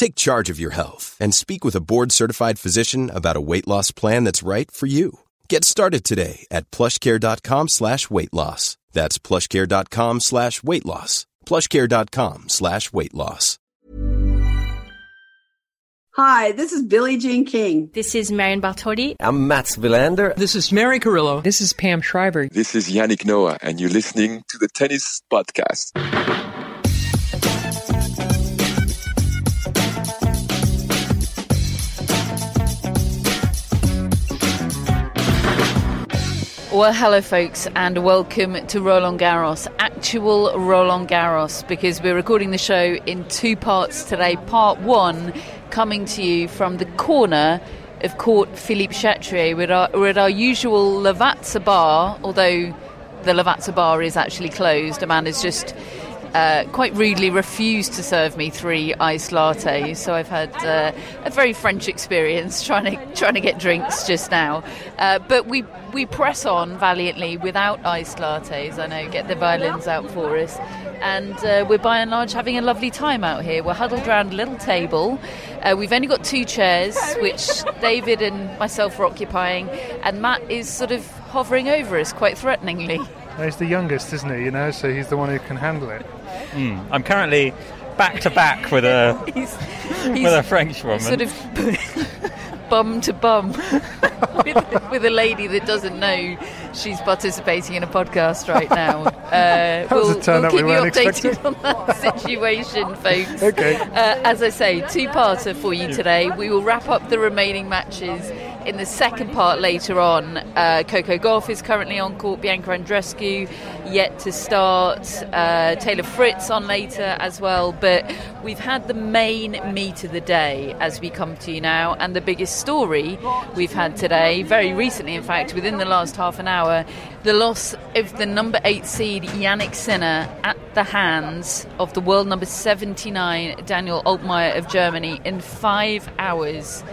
Take charge of your health and speak with a board-certified physician about a weight loss plan that's right for you. Get started today at plushcare.com slash weight loss. That's plushcare.com slash weight loss. plushcare.com slash weight loss. Hi, this is Billie Jean King. This is Marion Bartoli. I'm Mats Wilander. This is Mary Carillo. This is Pam Shriver. This is Yannick Noah, and you're listening to the Tennis Podcast. Well, hello, folks, and welcome to Roland Garros, actual Roland Garros, because we're recording the show in two parts today. Part one coming to you from the corner of Court Philippe Chatrier. We're at our, we're at our usual Lavazza bar, although the Lavazza bar is actually closed. Amanda's just uh, quite rudely refused to serve me three iced lattes. So I've had uh, a very French experience trying to trying to get drinks just now. Uh, but we we press on valiantly without iced lattes. I know, get the violins out for us. And uh, we're by and large having a lovely time out here. We're huddled around a little table. Uh, we've only got two chairs, which David and myself are occupying, and Matt is sort of hovering over us quite threateningly. He's the youngest, isn't he? You know, so he's the one who can handle it. Mm. I'm currently back to back with a he's, he's with a French woman, sort of bum to bum with, with, a lady that doesn't know she's participating in a podcast right now. Uh, we'll, we'll keep we you updated expecting. on that situation, folks. Okay. Uh, as I say, two-parter for you today. We will wrap up the remaining matches in the second part later on. Uh, Coco Gauff is currently on court. Bianca Andreescu yet to start. Uh, Taylor Fritz on later as well. But we've had the main meat of the day as we come to you now, and the biggest story we've had today, very recently, in fact, within the last half an hour, the loss of the number eight seed Jannik Sinner at the hands of the world number 79 Daniel Altmaier of Germany in five hours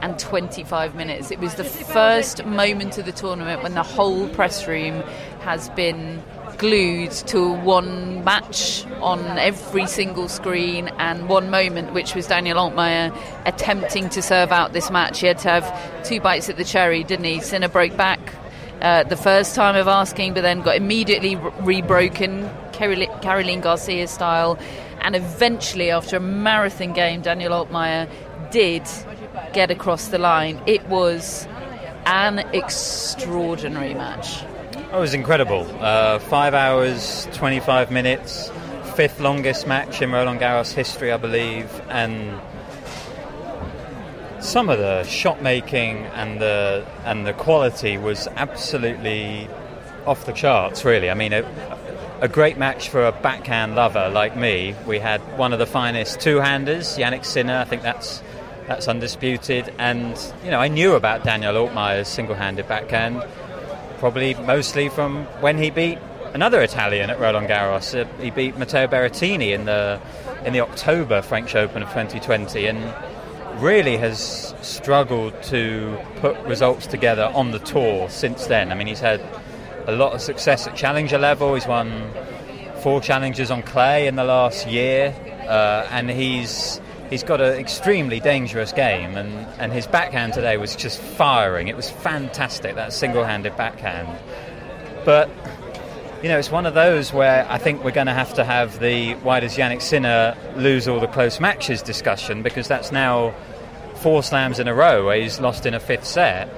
and 25 minutes. It was the first moment of the tournament when the whole press room has been glued to one match on every single screen and one moment, which was Daniel Altmaier attempting to serve out this match. He had to have two bites at the cherry, didn't he? Sinner broke back uh, the first time of asking, but then got immediately re broken, Caroline Garcia style. And eventually, after a marathon game, Daniel Altmaier did get across the line. It was an extraordinary match. Oh, it was incredible. Uh, five hours, 25 minutes, fifth longest match in Roland Garros history, I believe, and some of the shot making and the and the quality was absolutely off the charts. Really, I mean, a, a great match for a backhand lover like me. We had one of the finest two-handers, Jannik Sinner. I think that's that's undisputed. And you know, I knew about Daniel Altmaier's single-handed backhand, probably mostly from when he beat another Italian at Roland Garros. Uh, he beat Matteo Berrettini in the in the October French Open of 2020, and really has struggled to put results together on the tour since then. I mean, he's had a lot of success at challenger level. He's won four challenges on clay in the last year, uh, and he's he's got an extremely dangerous game. And, and his backhand today was just firing. It was fantastic. That single-handed backhand, but. You know, it's one of those where I think we're going to have to have the why does Jannik Sinner lose all the close matches discussion because that's now four slams in a row where he's lost in a fifth set.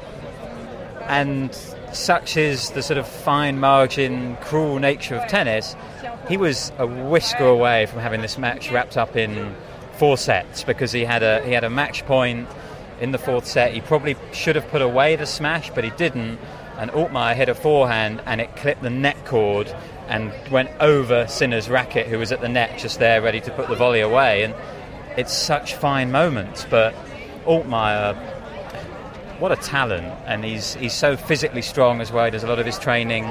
And such is the sort of fine margin, cruel nature of tennis he was a whisker away from having this match wrapped up in four sets because he had a he had a match point in the fourth set. He probably should have put away the smash, but he didn't. And Altmaier hit a forehand and it clipped the net cord and went over Sinner's racket, who was at the net just there ready to put the volley away. And it's such fine moments, but Altmaier, what a talent! And he's he's so physically strong as well. He does a lot of his training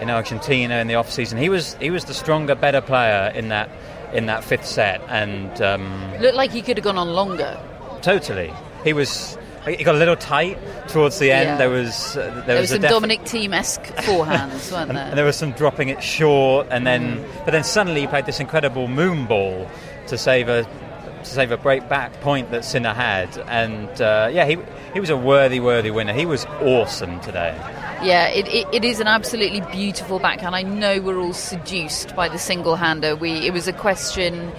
in Argentina in the off season. He was he was the stronger, better player in that in that fifth set, and um, looked like he could have gone on longer. Totally, he was. He got a little tight towards the end. Yeah. There was uh, there, There, was, was some a defi- Dominic Thiem esque forehands, weren't and, there? and there was some dropping it short, and then but then suddenly he played this incredible moon ball to save a to save a break back point that Sinner had, and uh, yeah, he he was a worthy worthy winner. He was awesome today. Yeah, it, it, it is an absolutely beautiful backhand. I know we're all seduced by the single hander. We it was a question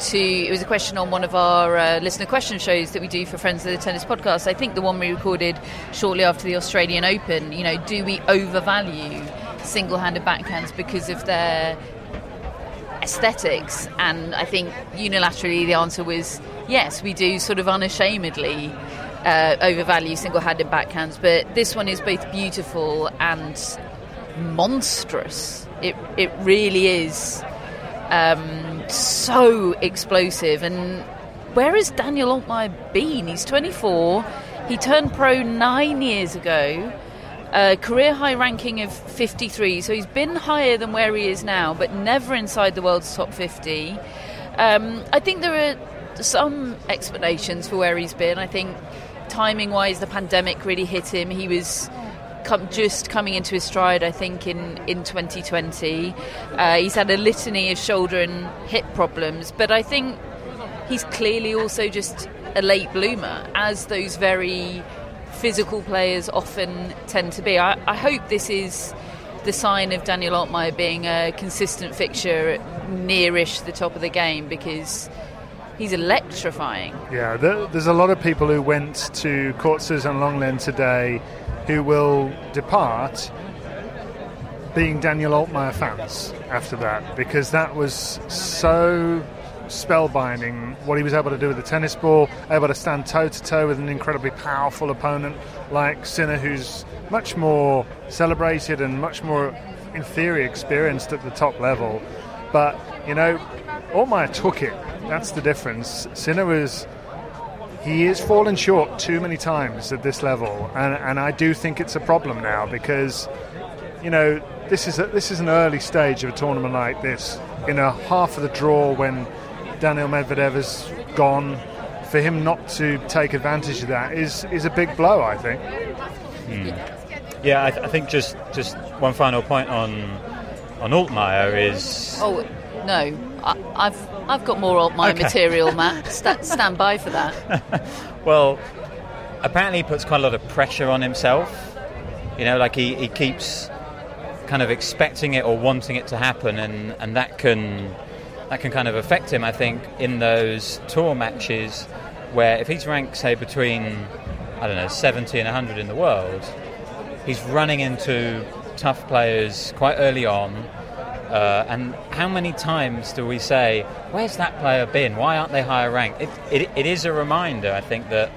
to it was a question on one of our uh, listener question shows that we do for Friends of the Tennis podcast. I think the one we recorded shortly after the Australian Open. You know, do we overvalue single-handed backhands because of their aesthetics? And I think unilaterally the answer was yes, we do sort of unashamedly uh, overvalue single-handed backhands. But this one is both beautiful and monstrous. It it really is um, so explosive. And where has Daniel Altmaier been? He's 24. He turned pro nine years ago. A career high ranking of 53, so he's been higher than where he is now, but never inside the world's top 50. Um, I think there are some explanations for where he's been. I think timing wise, the pandemic really hit him. He was come, just coming into his stride, I think, in, in 2020. Uh, he's had a litany of shoulder and hip problems, but I think he's clearly also just a late bloomer, as those very physical players often tend to be. I, I hope this is the sign of Daniel Altmaier being a consistent fixture nearish the top of the game because he's electrifying. Yeah, there, there's a lot of people who went to Court Suzanne Lenglen today who will depart being Daniel Altmaier fans after that because that was so spellbinding what he was able to do with the tennis ball, able to stand toe to toe with an incredibly powerful opponent like Sinner, who's much more celebrated and much more, in theory, experienced at the top level. But, you know, Altmaier took it. That's the difference. Sinner was. He is fallen short too many times at this level, and, and I do think it's a problem now because, you know, this is a, this is an early stage of a tournament like this. In a half of the draw, when Daniil Medvedev has gone, for him not to take advantage of that is is a big blow. I think. Hmm. Yeah, I, th- I think just just one final point on on Altmaier is Oh no, I, I've I've got more Altmaier Okay. material, Matt. Sta stand by for that. Well, apparently he puts quite a lot of pressure on himself. You know, like he, he keeps kind of expecting it or wanting it to happen, and, and that can that can kind of affect him. I think in those tour matches where if he's ranked say between I don't know 70 and 100 in the world, he's running into tough players quite early on. Uh, and how many times do we say, "Where's that player been? Why aren't they higher ranked?" It, it, it is a reminder, I think, that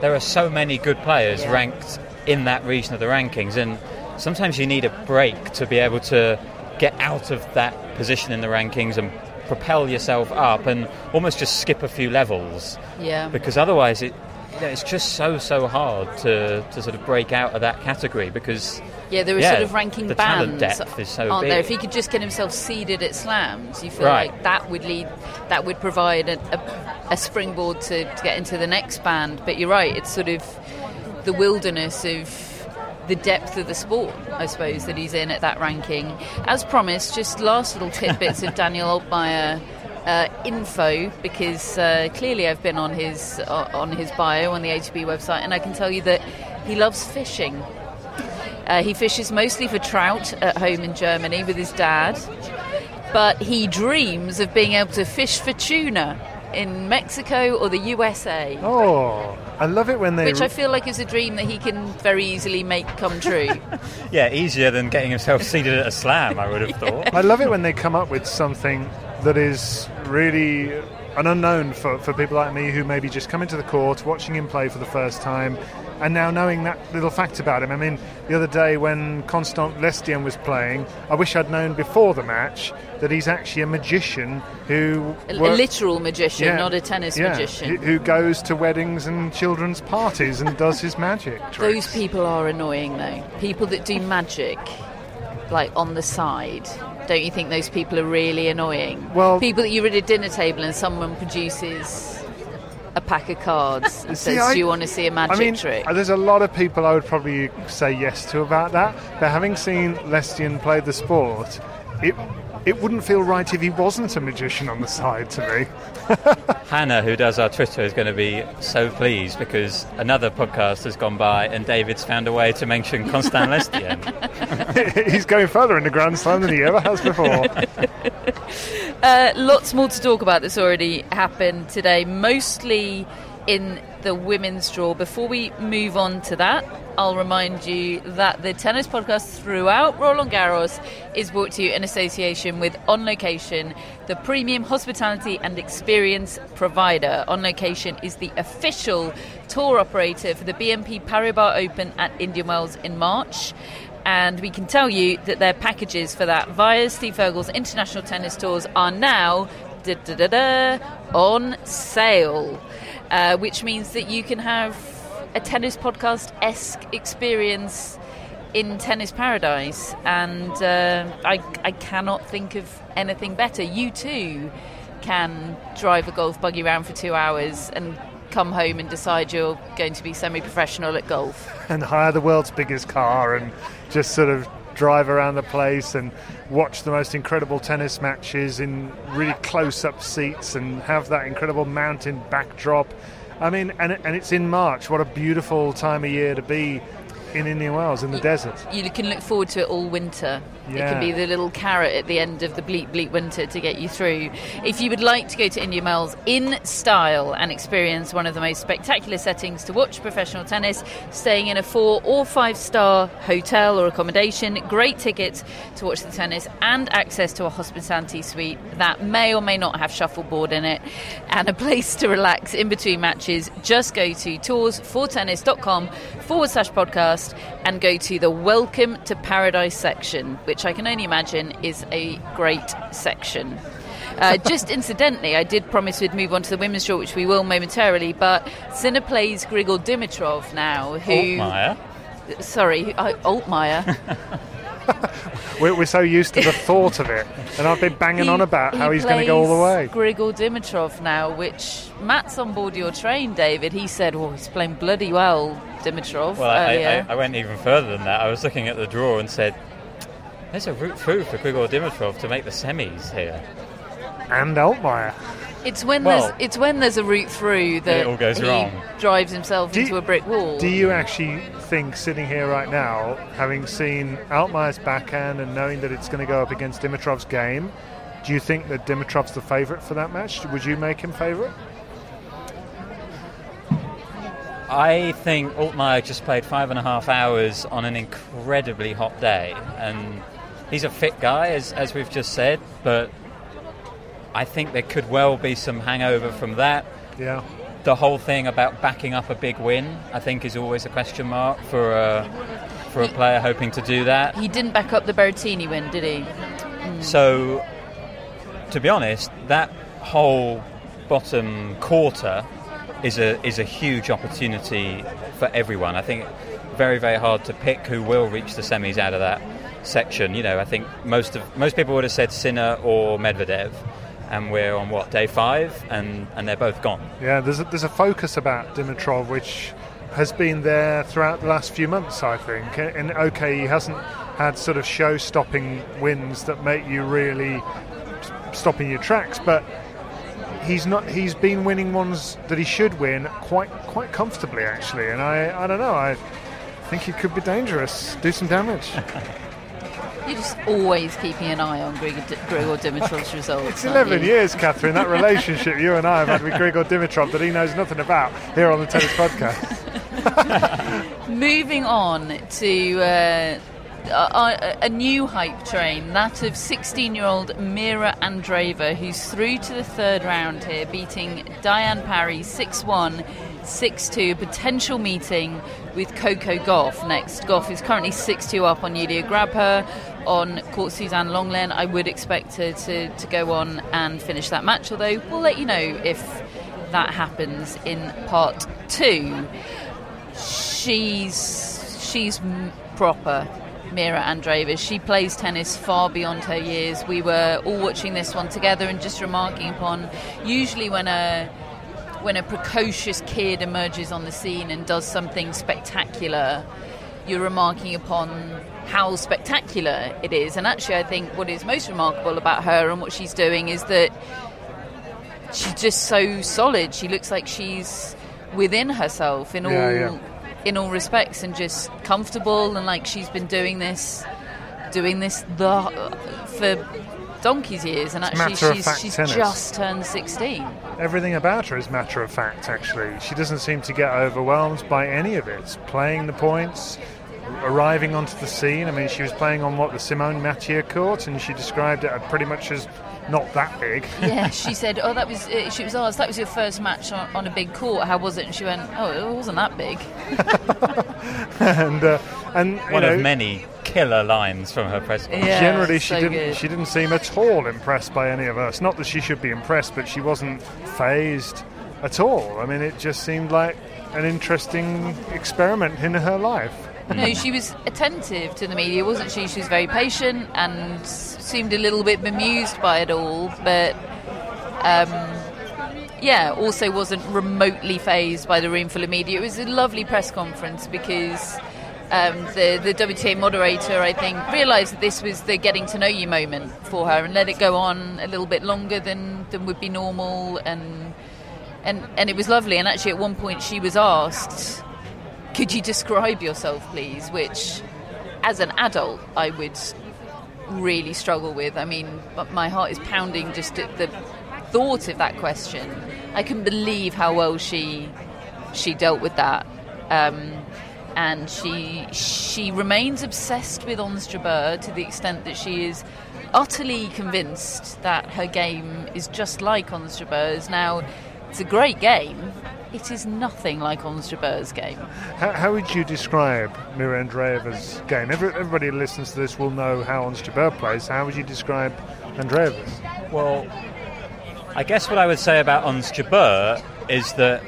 there are so many good players Yeah. ranked in that region of the rankings, and sometimes you need a break to be able to get out of that position in the rankings and propel yourself up, and almost just skip a few levels, Yeah. because otherwise it. Yeah, it's just so so hard to, to sort of break out of that category because Yeah, there were Yeah, sort of ranking the talent bands, depth is so aren't there? If he could just get himself seeded at slams, you feel Right. like that would lead, that would provide a, a, a springboard to, to get into the next band. But you're right; it's sort of the wilderness of the depth of the sport, I suppose, that he's in at that ranking. As promised, just last little tidbits of Daniel Altmaier. Uh, info because uh, clearly I've been on his uh, on his bio on the ATP website and I can tell you that he loves fishing. Uh, he fishes mostly for trout at home in Germany with his dad, but he dreams of being able to fish for tuna. in Mexico or the USA. Oh, I love it when they. Which I feel like is a dream that he can very easily make come true. Yeah, easier than getting himself seated at a slam, I would have thought. I love it when they come up with something that is really an unknown for, for people like me who maybe just come into the court, watching him play for the first time, and now knowing that little fact about him. I mean, the other day when Constant Lestienne was playing, I wish I'd known before the match that he's actually a magician who. A, a literal magician, Yeah, not a tennis yeah, magician. who- Who goes to weddings and children's parties and does his magic tricks. Those people are annoying, though. People that do magic, like on the side. Don't you think those people are really annoying? Well- people that you're at a dinner table and someone produces a pack of cards and See, says, I- "Do you want to see a magic I mean, trick?" uh, there's a lot of people I would probably say yes to about that. But having seen Lestienne play the sport, it it wouldn't feel right if he wasn't a magician on the side to me. Hannah, who does our Twitter, is going to be so pleased because another podcast has gone by and David's found a way to mention Constant Lestienne. He's going further in the Grand Slam than he ever has before. Uh, lots more to talk about that's already happened today, mostly in the women's draw. Before we move on to that, I'll remind you that the tennis podcast throughout Roland Garros is brought to you in association with On Location, the premium hospitality and experience provider. On Location is the official tour operator for the BNP Paribas Open at Indian Wells in March and we can tell you that their packages for that via Steve Furgal's international tennis tours are now on sale, uh, which means that you can have a tennis podcast esque experience in tennis paradise, and uh, I, I cannot think of anything better. You too can drive a golf buggy around for two hours and come home and decide you're going to be semi-professional at golf. and hire the world's biggest car and just sort of drive around the place and watch the most incredible tennis matches in really close up seats and have that incredible mountain backdrop. I mean, and, and it's in March. What a beautiful time of year to be in Indian Wells in the desert. you can look forward to it all winter. It can be the little carrot at the end of the bleak, bleak winter to get you through. If you would like to go to Indian Wells in style and experience one of the most spectacular settings to watch professional tennis, staying in a four or five star hotel or accommodation, great tickets to watch the tennis, and access to a hospitality suite that may or may not have shuffleboard in it, and a place to relax in between matches, just go to toursfortennis.com forward slash podcast and go to the Welcome to Paradise section, which I can only imagine is a great section. Uh, just incidentally, I did promise we'd move on to the women's draw, which we will momentarily. But Sinner plays Grigor Dimitrov now, who Altmaier. sorry, uh, Altmaier. We're, we're so used to the thought of it, and I've been banging He- on about how he he's going to go all the way. plays Grigor Dimitrov now, which Matt's on board your train, David. He said, "Well, he's playing bloody well, Dimitrov." Well, I. I, I went even further than that. I was looking at the draw and said, there's a route through for Grigor Dimitrov to make the semis here. And Altmaier. It's when Well- there's it's when there's a route through that it all goes he wrong. drives himself Do into you- a brick wall. Do you actually think, sitting here right now, having seen Altmaier's backhand and knowing that it's going to go up against Dimitrov's game, do you think that Dimitrov's the favourite for that match? Would you make him favourite? I think Altmaier just played five and a half hours on an incredibly hot day, and he's a fit guy, as, as we've just said, but I think there could well be some hangover from that. Yeah. The whole thing about backing up a big win, I think, is always a question mark for a, for a player hoping to do that. he didn't back up the Berrettini win, did he? Hmm. So, to be honest, that whole bottom quarter is a is a huge opportunity for everyone. I think very very hard to pick who will reach the semis out of that section. You know, I think most of most people would have said Sinner or Medvedev, and we're on what day five, and and they're both gone. Yeah, there's a, there's a focus about Dimitrov which has been there throughout the last few months, I think. And okay, he hasn't had sort of show-stopping wins that make you really stop in your tracks, but he's not. He's been winning ones that he should win quite quite comfortably, actually. And I I don't know. I think he could be dangerous, do some damage. You're just always keeping an eye on Grigor, Grigor Dimitrov's results. It's 11 years, Catherine, that relationship you and I have had with Grigor Dimitrov that he knows nothing about here on the Tennis Podcast. Moving on to uh, a, a, new hype train, that of 16 year old Mirra Andreeva, who's through to the third round here, beating Diane Parry 6 1, 6 2. Potential meeting with Coco Gauff next. Gauff is currently 6 2 up on Yulia Grabher. On court Suzanne Lenglen, I would expect her to, to go on and finish that match, although we'll let you know if that happens in part two. She's she's proper Mirra Andreeva. She plays tennis far beyond her years. We were all watching this one together and just remarking upon usually when a when a precocious kid emerges on the scene and does something spectacular, you're remarking upon how spectacular it is. And actually, I think what is most remarkable about her and what she's doing is that she's just so solid. She looks like she's within herself in all yeah, yeah. in all respects and just comfortable and like she's been doing this doing this the for donkey's years and actually she's, she's just turned 16 everything about her is matter of fact actually she doesn't seem to get overwhelmed by any of it playing the points arriving onto the scene i mean she was playing on what the Simonne Mathieu court and she described it pretty much as not that big. yeah, she said, "Oh, that was uh, she was asked that was your first match on, on, a big court. How was it?" And she went, "Oh, it wasn't that big." and uh, and one know, of many killer lines from her press conference. Yeah, Generally, she so didn't good. she didn't seem at all impressed by any of us. Not that she should be impressed, but she wasn't phased at all. I mean, it just seemed like an interesting experiment in her life. No, she was attentive to the media, wasn't she? She was very patient and seemed a little bit bemused by it all, but um, yeah, also wasn't remotely phased by the room full of media. It was a lovely press conference because. Um, the, the WTA moderator, I think, realised that this was the getting to know you moment for her and let it go on a little bit longer than, than would be normal. And, and, and it was lovely. And actually, at one point, she was asked, Could you describe yourself, please? Which, as an adult, I would really struggle with. I mean, my heart is pounding just at the thought of that question. I can believe how well she she dealt with that. Um, and she she remains obsessed with Ons to the extent that she is utterly convinced that her game is just like Ons. Now, it's a great game, it is nothing like Ons Jabeur's game. How, how, would you describe Mirra Andreeva's game? Every, everybody who listens to this will know how Ons Jabeur plays. How would you describe Andreeva's? Well, I guess what I would say about Ons Jabeur is that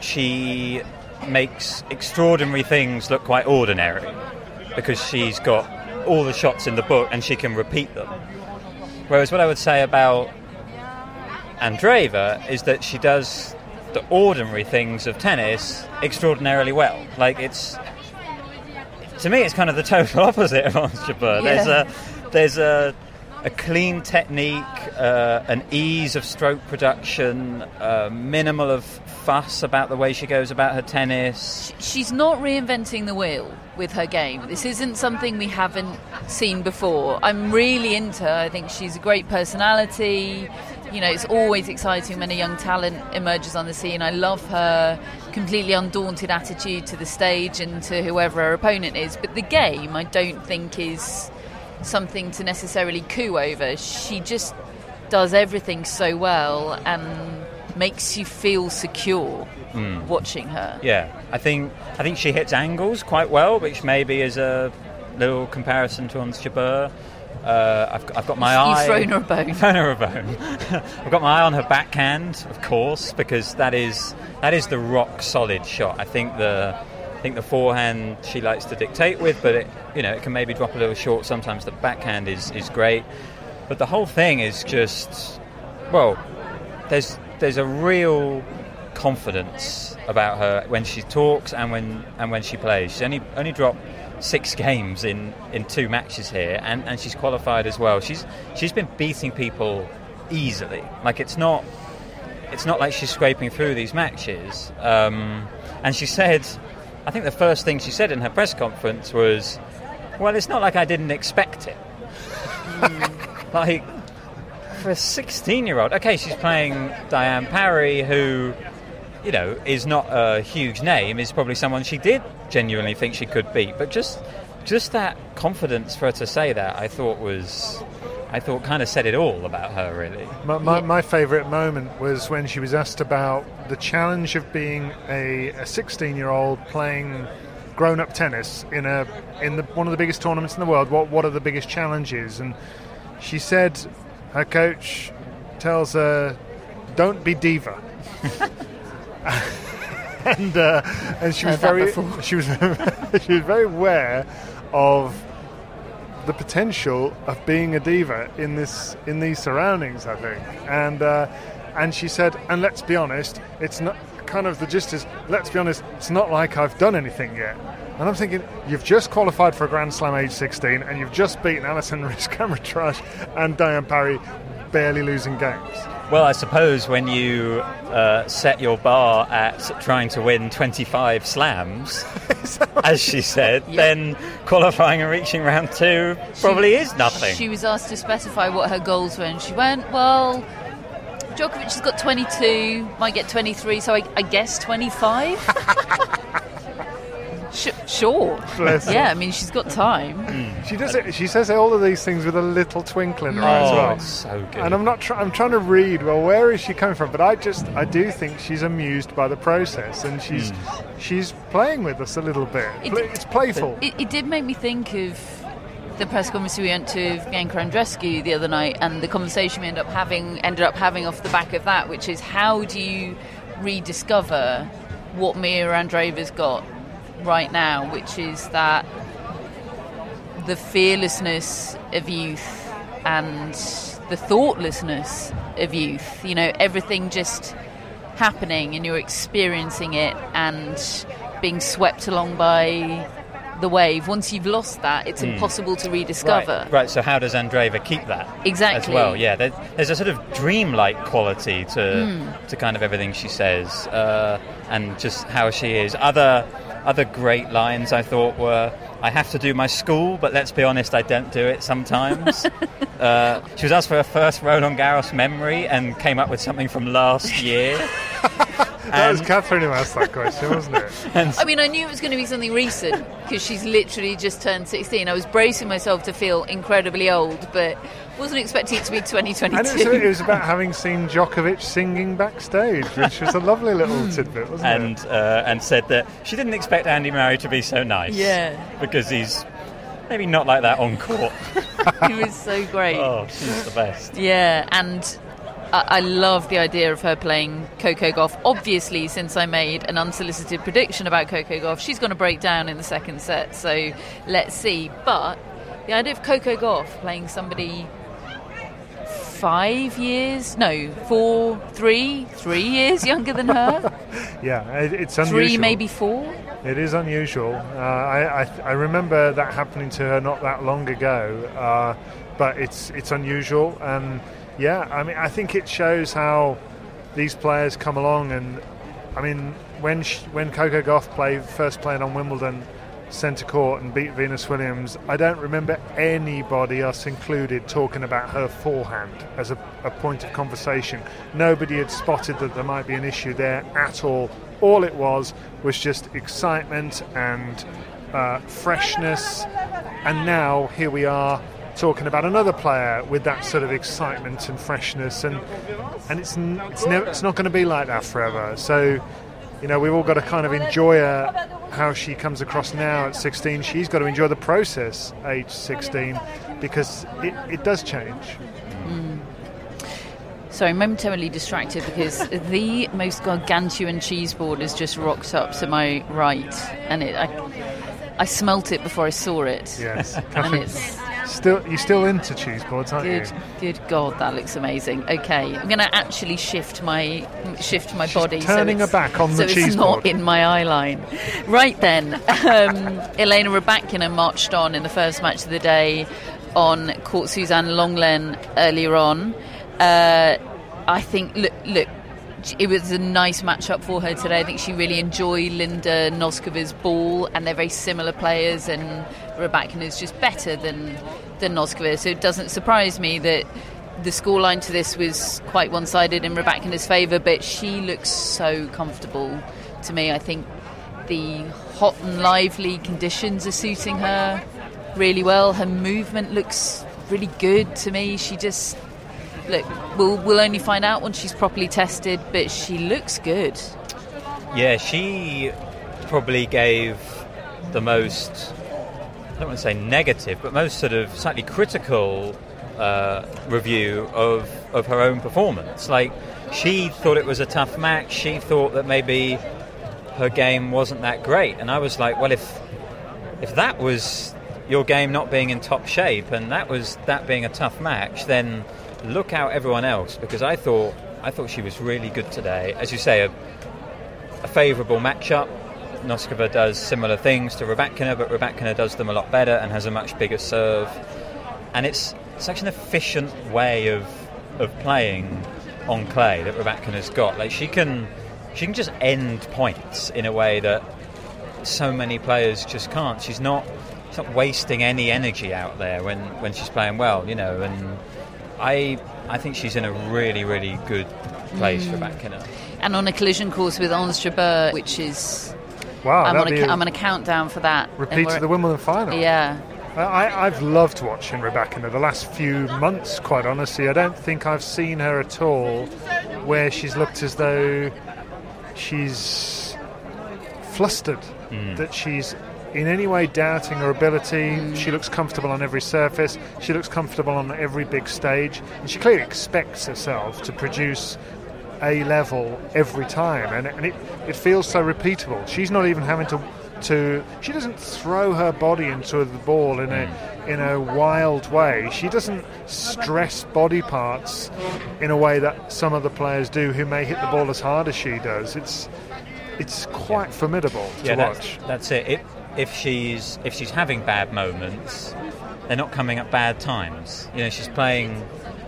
she makes extraordinary things look quite ordinary because she's got all the shots in the book and she can repeat them. Whereas what I would say about Andreeva is that she does the ordinary things of tennis extraordinarily well. Like it's to me, it's kind of the total opposite of Ons Jabeur. Yeah. There's a there's a a clean technique, uh, an ease of stroke production, uh, minimal of fuss about the way she goes about her tennis. She's not reinventing the wheel with her game. This isn't something we haven't seen before. I'm really into her. I think she's a great personality you know, it's always exciting when a young talent emerges on the scene. I love her completely undaunted attitude to the stage and to whoever her opponent is. But the game, I don't think, is something to necessarily coo over. She just does everything so well and makes you feel secure mm. watching her. Yeah, I think I think she hits angles quite well, which maybe is a little comparison to Ons Jabeur. Uh, I've, I've, got my You've eye. thrown her a bone. thrown her a bone. I've got my eye on her backhand, of course, because that is that is the rock solid shot. I think the I think the forehand she likes to dictate with, but it you know it can maybe drop a little short. Sometimes the backhand is, is great, but the whole thing is just well, there's there's a real confidence about her when she talks and when and when she plays. She only only dropped six games in, in two matches here, and, and she's qualified as well. She's she's been beating people easily. Like it's not it's not like she's scraping through these matches. Um, and she said, I think the first thing she said in her press conference was, Well, it's not like I didn't expect it. like, for a 16 year old, okay, she's playing Diane Parry, who, you know, is not a huge name, is probably someone she did genuinely think she could beat. But just, just that confidence for her to say that, I thought was. I thought kind of said it all about her, really. My, my, my favourite moment was when she was asked about the challenge of being a 16 year old playing grown up tennis in a in the, one of the biggest tournaments in the world. What what are the biggest challenges? And she said her coach tells her, "Don't be diva." and uh, and she was very she was she was very aware of the potential of being a diva in this in these surroundings. I think, and uh, and she said, and let's be honest, it's not kind of the gist is let's be honest, it's not like I've done anything yet. And I'm thinking, you've just qualified for a Grand Slam age 16, and you've just beaten Alison Riske-Amritraj and Diane Parry, barely losing games. Well, I suppose when you uh, set your bar at trying to win 25 slams, as she said, then qualifying and reaching round two probably is nothing. She was asked to specify what her goals were, and she went, "Well, Djokovic has got 22, might get 23, so I, I guess 25." Sh- sure. Bless. Yeah, I mean she's got time. Mm. She does it. She says all of these things with a little twinkle in her eye as oh, well. so good. And I'm not. Try- I'm trying to read. Well, where is she coming from? But I just, I do think she's amused by the process, and she's, mm. she's playing with us a little bit. It- it's playful. It, it did make me think of the press conference we went to of Bianca Andreescu the other night, and the conversation we ended up having ended up having off the back of that, which is how do you rediscover what Mirra Andreeva's got right now, which is that the fearlessness of youth and the thoughtlessness of youth. You know, everything just happening and you're experiencing it and being swept along by the wave. Once you've lost that, it's impossible to rediscover. Right, right, so how does Andreeva keep that? Exactly. As well, yeah. There, there's a sort of dreamlike quality to Hmm. to kind of everything she says, uh, and just how she is. Other other great lines I thought were, "I have to do my school, but let's be honest, I don't do it sometimes." uh, she was asked for her first Roland Garros memory and came up with something from last year. that was Catherine who asked that question, wasn't it? I mean, I knew it was going to be something recent because she's literally just turned 16. I was bracing myself to feel incredibly old, but wasn't expecting it to be 2022. And it was, it was about having seen Djokovic singing backstage, which was a lovely little tidbit, wasn't and it? uh, and said that she didn't expect Andy Murray to be so nice. Yeah. because he's maybe not like that on court. he was so great. oh, she's the best. Yeah, and I, I love the idea of her playing Coco Gauff. Obviously, since I made an unsolicited prediction about Coco Gauff, she's going to break down in the second set. So let's see. But the idea of Coco Gauff playing somebody five years, no, four, three, three years younger than her, Yeah, it, it's unusual. three, maybe four. It is unusual. Uh, I, I, I remember that happening to her not that long ago, uh, but it's it's unusual. And yeah, I mean, I think it shows how these players come along. And I mean, when she, when Coco Gauff played first playing on Wimbledon centre court and beat Venus Williams, I don't remember anybody, us included, talking about her forehand as a, a point of conversation. Nobody had spotted that there might be an issue there at all. All it was was just excitement and uh, freshness. And now here we are talking about another player with that sort of excitement and freshness, and and it's n- it's never it's not going to be like that forever. So you know, we've all got to kind of enjoy her, how she comes across now at 16. She's got to enjoy the process, age 16, because it, it does change. Hmm. Sorry, momentarily distracted because the most gargantuan cheese board has just rocked up to my right, and it, I, I smelt it before I saw it. Yes. and it's still, you're still into cheese boards, aren't good. you? Good God, that looks amazing. Okay, I'm going to actually shift my shift my body. turning so her back on so the it's not in my eye line. Right then, um, Elena Rybakina marched on in the first match of the day on Court Suzanne Lenglen earlier on. Uh, I think look look it was a nice matchup for her today. I think she really enjoyed Linda Noskova's ball, and they're very similar players. And Rybakina is just better than than Noskova, so it doesn't surprise me that the scoreline to this was quite one-sided in Rybakina's favour. But she looks so comfortable to me. I think the hot and lively conditions are suiting her really well. Her movement looks really good to me. She just look. We'll we'll only find out once she's properly tested, but she looks good. Yeah, she probably gave the most. I don't want to say negative, but most sort of slightly critical uh, review of of her own performance. Like she thought it was a tough match. She thought that maybe her game wasn't that great, and I was like, well, if if that was your game not being in top shape, and that was that being a tough match, then look out everyone else because I thought I thought she was really good today. As you say, a, a favourable matchup. Noskova does similar things to Rybakina, but Rybakina does them a lot better and has a much bigger serve. And it's such an efficient way of of playing on clay that Rybakina's got. Like she can she can just end points in a way that so many players just can't. She's not she's not wasting any energy out there when, when she's playing well, you know, and I I think she's in a really, really good place mm. for Rybakina. And on a collision course with Ons Jabeur, which is Wow, I'm on, a, I'm on a countdown for that. Repeat to the Wimbledon final. Yeah. I, I've loved watching Rybakina the last few months, quite honestly. I don't think I've seen her at all where she's looked as though she's flustered, mm. that she's in any way doubting her ability. She looks comfortable on every surface. She looks comfortable on every big stage. And she clearly expects herself to produce a level every time, and, and it, it feels so repeatable. She's not even having to to she doesn't throw her body into the ball in a mm. in a wild way. She doesn't stress body parts in a way that some other players do who may hit the ball as hard as she does. It's it's quite yeah. formidable to yeah, watch. That's, that's it. it. If she's if she's having bad moments, they're not coming at bad times. You know, she's playing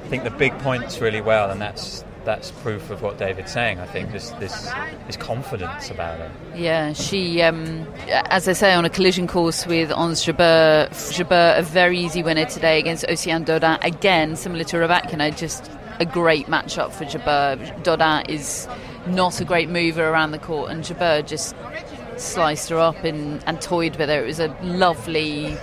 I think the big points really well, and that's that's proof of what David's saying. I think this this this confidence about her. Yeah, she, um, as I say, on a collision course with Ons Jabeur, a very easy winner today against Océane Dodin. Again, similar to Rybakina, just a great matchup for Jabeur. Dodin is not a great mover around the court, and Jabeur just sliced her up and, and toyed with her. It was a lovely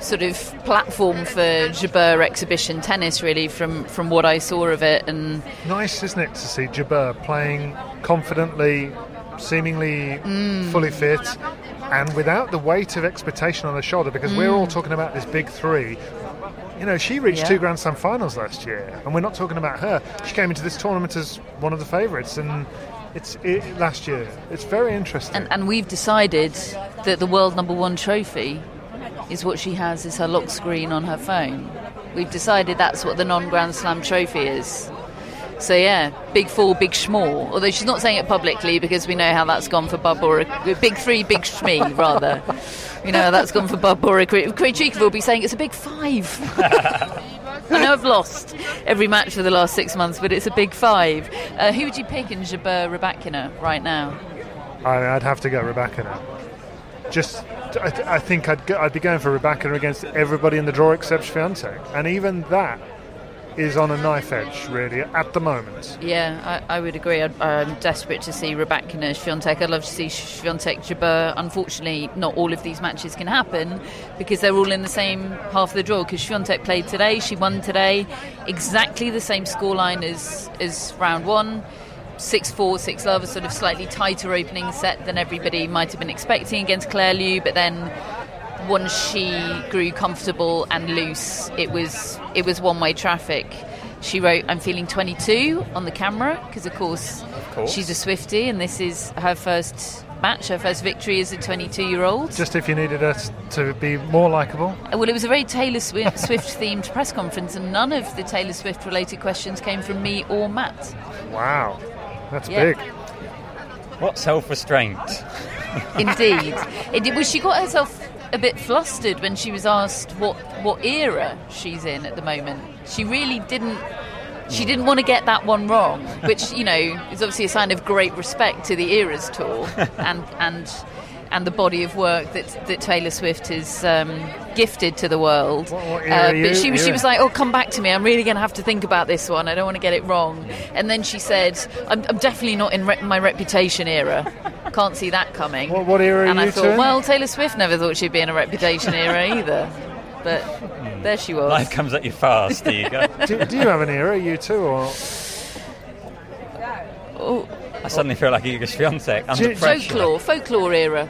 sort of platform for Jabeur exhibition tennis, really, from, from what I saw of it. And nice, isn't it, to see Jabeur playing confidently, seemingly mm. fully fit, and without the weight of expectation on her shoulder. Because mm. we're all mm. talking about this big three. You know, she reached yeah. two Grand Slam finals last year, and we're not talking about her. She came into this tournament as one of the favourites, and it's it, last year. It's very interesting. And, and, we've decided that the world number one trophy is what she has is her lock screen on her phone. We've decided that's what the non Grand Slam trophy is. So yeah, big four, big schmore. Although she's not saying it publicly because we know how that's gone for Barbora. Big three, big schmee, rather. You know how that's gone for Barbora. Krejcikova will be saying it's a big five. I know I've lost every match for the last six months, but it's a big five. Uh, who would you pick in Jabeur Rybakina right now? I, would have to go Rybakina. Just I, I think I'd, go, I'd be going for Rybakina against everybody in the draw except Swiatek, and even that is on a knife edge, really, at the moment. Yeah, I, I would agree. I, am desperate to see Rybakina Swiatek. I'd love to see Swiatek Jabeur. Unfortunately, not all of these matches can happen because they're all in the same half of the draw. Because Swiatek played today, she won today, exactly the same scoreline as as round one. 6 4, 6 love, a sort of slightly tighter opening set than everybody might have been expecting against Claire Liu, but then once she grew comfortable and loose, it was it was one way traffic. She wrote, "I'm feeling 22" on the camera because, of course, of course, she's a Swifty, and this is her first match, her first victory as a 22 year old. Just if you needed her to be more likable? Uh, well, it was a very Taylor Swift themed press conference, and none of the Taylor Swift related questions came from me or Matt. Wow. That's yeah. big. What self restraint. Indeed. It, well, she got herself a bit flustered when she was asked what, what era she's in at the moment. She really didn't. she didn't want to get that one wrong, which you know is obviously a sign of great respect to the Eras tour and and and the body of work that that Taylor Swift is um, gifted to the world. What- what you? but she was she was like, "Oh, come back to me. I'm really going to have to think about this one. I don't want to get it wrong." And then she said, "I'm, I'm definitely not in re- my reputation era. Can't see that coming." What- what era are you? And I thought, in? well, Taylor Swift never thought she'd be in a reputation era either. But there she was. Life comes at you fast, Iga. do, do you have an era, you too, or Oh, I suddenly feel like Iga Swiatek under Do- pressure. folklore, folklore era.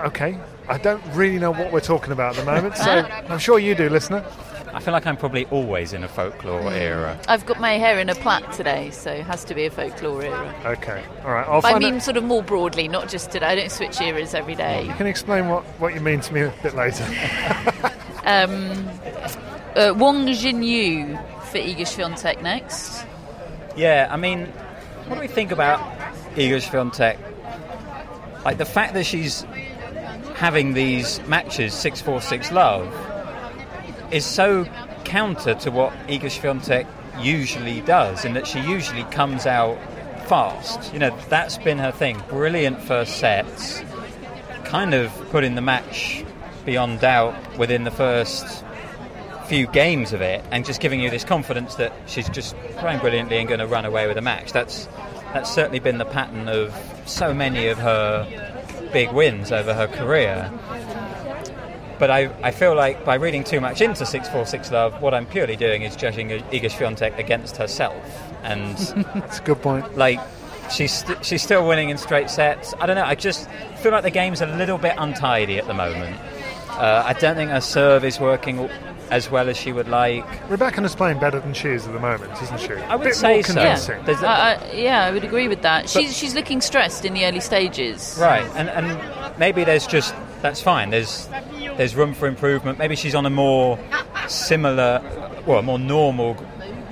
okay? I don't really know what we're talking about at the moment, so I'm sure you do, listener. I feel like I'm probably always in a folklore era. I've got my hair in a plait today, so it has to be a folklore era. Okay, all right. I'll But I find mean, out. sort of more broadly, not just today. I don't switch eras every day. You can explain what, what you mean to me a bit later. Um, uh, Wang Xinyu for Iga Swiatek next. Yeah, I mean, what do we think about Iga Swiatek? Like the fact that she's having these matches six four six love is so counter to what Iga Swiatek usually does, in that she usually comes out fast. You know, that's been her thing. Brilliant first sets, kind of putting the match beyond doubt within the first few games of it and just giving you this confidence that she's just playing brilliantly and going to run away with a match. That's that's certainly been the pattern of so many of her big wins over her career. But I, I feel like by reading too much into 646 Love, what I'm purely doing is judging Iga Swiatek against herself. And That's a good point. like she's st- she's still winning in straight sets. I don't know. I just feel like the game's a little bit untidy at the moment. Uh, I don't think her serve is working as well as she would like. Rybakina is playing better than she is at the moment, isn't she? I would Bit say more so. convincing. Yeah, There's a- I, I, yeah, I would agree with that. She's she's looking stressed in the early stages. Right, and and maybe there's just that's fine. There's there's room for improvement. Maybe she's on a more similar, well, a more normal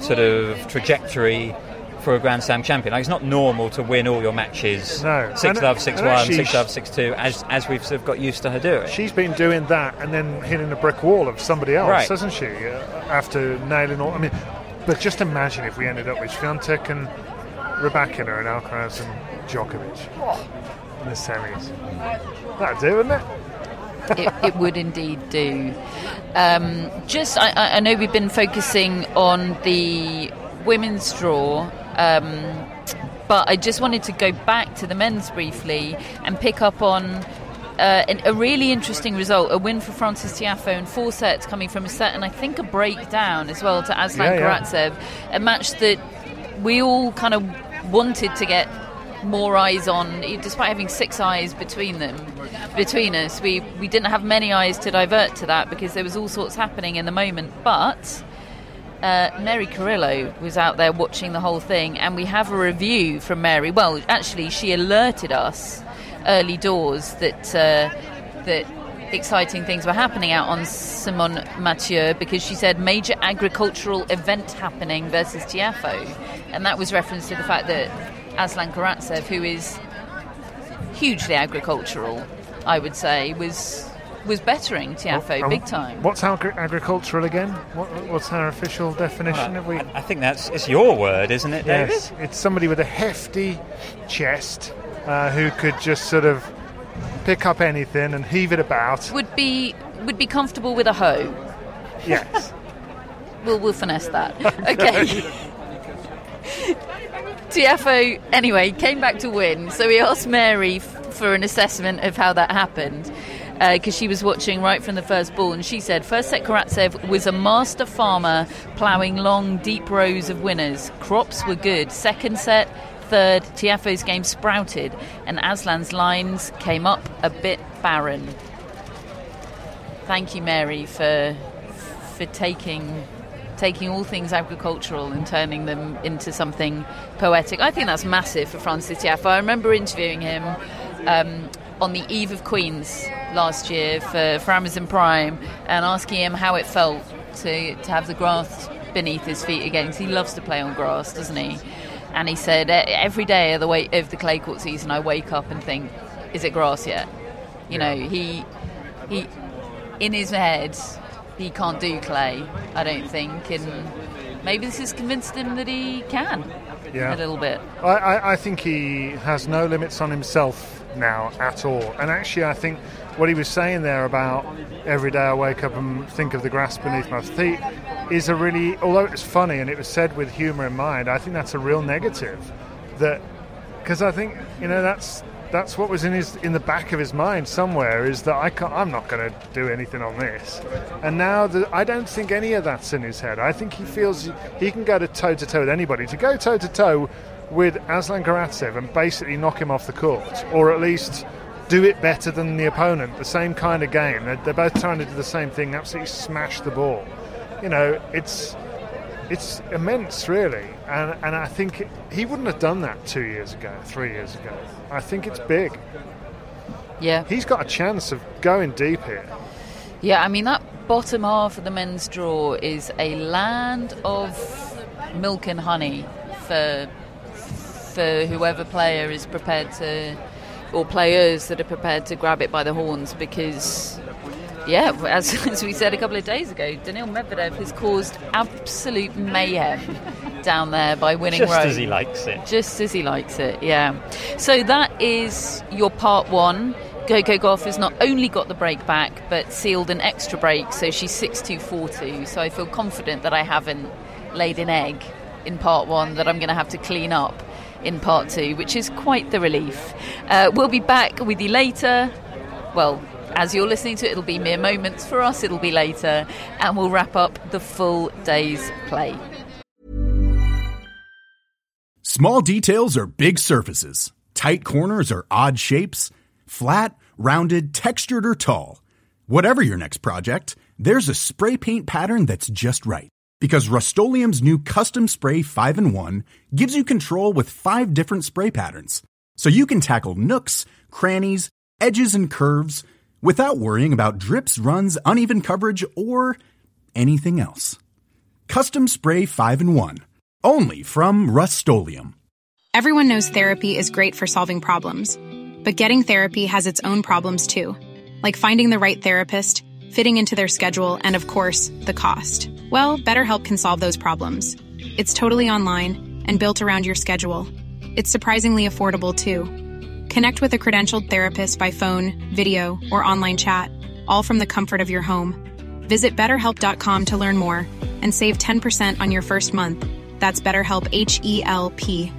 sort of trajectory for a Grand Slam champion. Like it's not normal to win all your matches No. six And- love, six one, six love, six two, as as we've sort of got used to her doing. She's been doing that and then hitting a brick wall of somebody else, Right. hasn't she? Uh, after nailing all. I mean, but just imagine if we ended up with Swiatek and Rybakina and Alcaraz and Djokovic in the semis. That'd do, wouldn't it? it, it would indeed do. Um, just, I- I, know we've been focusing on the women's draw, um, but I just wanted to go back to the men's briefly and pick up on uh, an, a really interesting result a win for Francis Tiafoe in four sets, coming from a set and I think a breakdown as well to Aslan Yeah, yeah. Karatsev. A match that we all kind of wanted to get more eyes on, despite having six eyes between them, between us. We we didn't have many eyes to divert to that because there was all sorts happening in the moment. But uh, Mary Carrillo was out there watching the whole thing, and we have a review from Mary. Well, actually, she alerted us early doors that uh, that exciting things were happening out on Simonne Mathieu because she said major agricultural event happening versus Tiafoe, and that was reference to the fact that Aslan Karatsev, who is hugely agricultural, I would say, was was bettering Tiafoe Um, big time. What's agri- agricultural again? What, what's our official definition? Have we? I, I think that's it's your word, isn't it, David? Yes, it's somebody with a hefty chest uh, who could just sort of pick up anything and heave it about. Would be would be comfortable with a hoe. Yes. We'll, we'll finesse that. Okay. Tiafoe, anyway, came back to win. So we asked Mary f- for an assessment of how that happened. Uh, because she was watching right from the first ball, and she said, First set Karatsev was a master farmer ploughing long, deep rows of winners. Crops were good. Second set, third, Tiafoe's game sprouted, and Aslan's lines came up a bit barren. Thank you, Mary, for for taking taking all things agricultural and turning them into something poetic. I think that's massive for Francis Tiafoe. I remember interviewing him um, on the eve of Queens last year for, for Amazon Prime and asking him how it felt to, to have the grass beneath his feet again. 'cause he loves to play on grass, doesn't he? And he said, "E- every day of the, wa- of the clay court season, I wake up and think, is it grass yet? You know, he he in his head he can't do clay. I don't think, and maybe this has convinced him that he can Yeah. a little bit. I, I, I think he has no limits on himself now at all. And actually, I think what he was saying there about every day I wake up and think of the grass beneath my feet is a really, although it's funny and it was said with humour in mind, I think that's a real negative. That because I think you know that's that's what was in his in the back of his mind somewhere is that I can't, I'm not going to do anything on this. And now that I don't think any of that's in his head. I think he feels he can go to toe to toe with anybody. To go toe to toe with Aslan Karatsev and basically knock him off the court, or at least do it better than the opponent. The same kind of game. They're, they're both trying to do the same thing. Absolutely smash the ball. You know, it's it's immense, really. And and I think he wouldn't have done that two years ago, three years ago. I think it's big. Yeah. He's got a chance of going deep here. Yeah, I mean, that bottom half of the men's draw is a land of milk and honey for, for whoever player is prepared to, or players that are prepared to grab it by the horns because. Yeah, as, as we said a couple of days ago, Daniil Medvedev has caused absolute mayhem down there by winning Just Rome. as he likes it. Just as he likes it, yeah. So that is your part one. Coco Gauff has not only got the break back, but sealed an extra break, so she's 6 2 4 2. So I feel confident that I haven't laid an egg in part one that I'm going to have to clean up in part two, which is quite the relief. Uh, we'll be back with you later. Well, as you're listening to it, it'll be mere moments. For us, it'll be later, and we'll wrap up the full day's play. Small details are big surfaces. Tight corners are odd shapes. Flat, rounded, textured, or tall. Whatever your next project, there's a spray paint pattern that's just right. Because Rust-Oleum Custom Spray 5 in 1 gives you control with five different spray patterns. So you can tackle nooks, crannies, edges, and curves without worrying about drips, runs, uneven coverage, or anything else. Custom Spray 5 in 1. Only from Rust Everyone knows therapy is great for solving problems, but getting therapy has its own problems too, like finding the right therapist, fitting into their schedule, and of course, the cost. Well, BetterHelp can solve those problems. It's totally online and built around your schedule. It's surprisingly affordable too. Connect with a credentialed therapist by phone, video, or online chat, all from the comfort of your home. Visit betterhelp.com to learn more and save 10% on your first month. That's BetterHelp H E L P.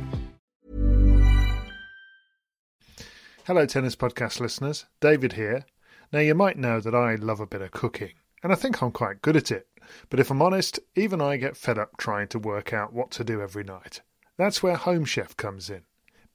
Hello, Tennis Podcast listeners. David here. Now, you might know that I love a bit of cooking, and I think I'm quite good at it. But if I'm honest, even I get fed up trying to work out what to do every night. That's where Home Chef comes in.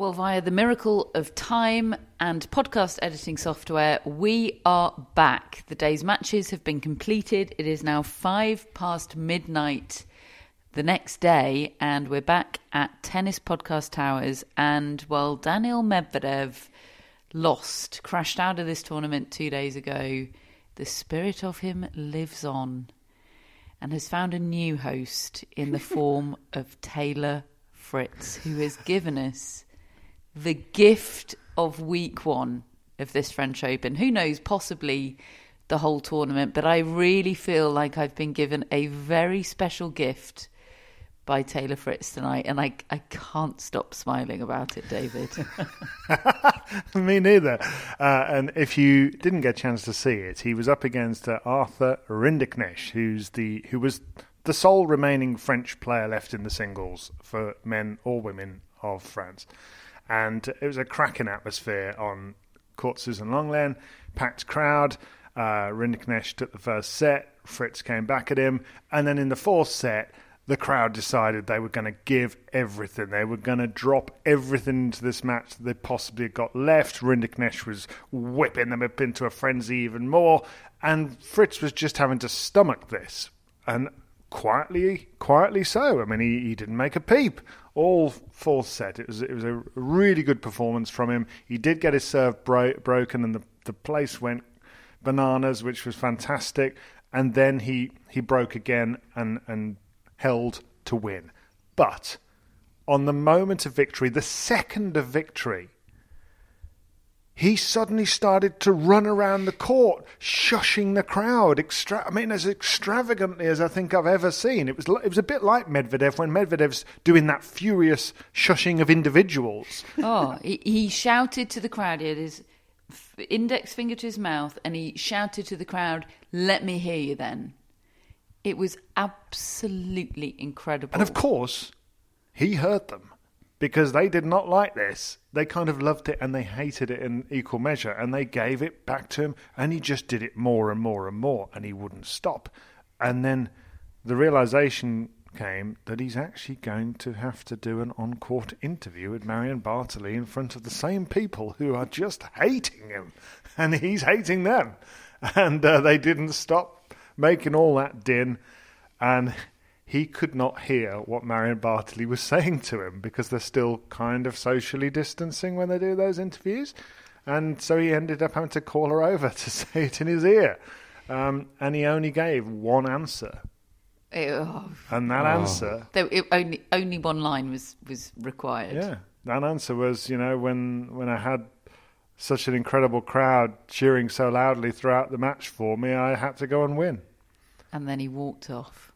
Well, via the miracle of time and podcast editing software, we are back. The day's matches have been completed. It is now five past midnight the next day, and we're back at Tennis Podcast Towers. And well, Daniil Medvedev lost, crashed out of this tournament two days ago. The spirit of him lives on and has found a new host in the form of Taylor Fritz, who has given us the gift of week one of this French Open. Who knows, possibly the whole tournament, but I really feel like I've been given a very special gift by Taylor Fritz tonight, and I, I can't stop smiling about it, David. Me neither. Uh, and if you didn't get a chance to see it, he was up against uh, Arthur Rinderknecht, who's the who was the sole remaining French player left in the singles for men or women of France. And it was a cracking atmosphere on Court Suzanne Lenglen, packed crowd. Uh, took the first set. Fritz came back at him, and then in the fourth set, the crowd decided they were going to give everything. They were going to drop everything into this match that they possibly got left. Rinderknecht was whipping them up into a frenzy even more, and Fritz was just having to stomach this. And quietly, quietly so. I mean, he, he didn't make a peep all fourth set. It was it was a really good performance from him. He did get his serve bro- broken, and the the place went bananas, which was fantastic. And then he he broke again and and held to win. But on the moment of victory, the second of victory, he suddenly started to run around the court, shushing the crowd. Extra- I mean, as extravagantly as I think I've ever seen. It was it was a bit like Medvedev when Medvedev's doing that furious shushing of individuals. Oh, he, he shouted to the crowd. He had his index finger to his mouth, and he shouted to the crowd, "Let me hear you." Then it was absolutely incredible. And of course, he heard them because they did not like this. They kind of loved it and they hated it in equal measure, and they gave it back to him, and he just did it more and more and more, and he wouldn't stop. And then the realization came that he's actually going to have to do an on court interview with Marion Bartoli in front of the same people who are just hating him, and he's hating them. And uh, they didn't stop making all that din, and he could not hear what Marion Bartoli was saying to him because they're still kind of socially distancing when they do those interviews. And so he ended up having to call her over to say it in his ear. Um, and he only gave one answer. Oh, And that answer, there, it, only only one line was was required. yeah, that answer was, you know, when, when I had such an incredible crowd cheering so loudly throughout the match for me, I had to go and win. And then he walked off.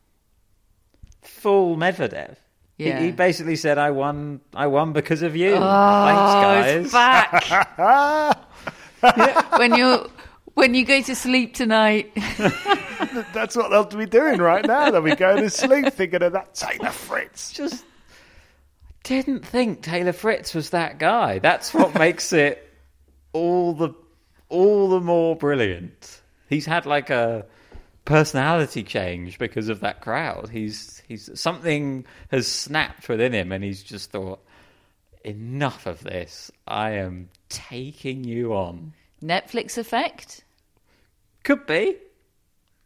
Full Medvedev. He- Yeah. He, basically said, "I won. I won because of you. Oh, Thanks, it's guys." back. when you when you go to sleep tonight, That's what they'll be doing right now. They'll be going to sleep thinking of that Taylor Fritz. Just didn't think Taylor Fritz was that guy. That's what makes it all the all the more brilliant. He's had like a personality change because of that crowd. He's he's something has snapped within him, and he's just thought, enough of this. I am taking you on. Netflix effect. Could be,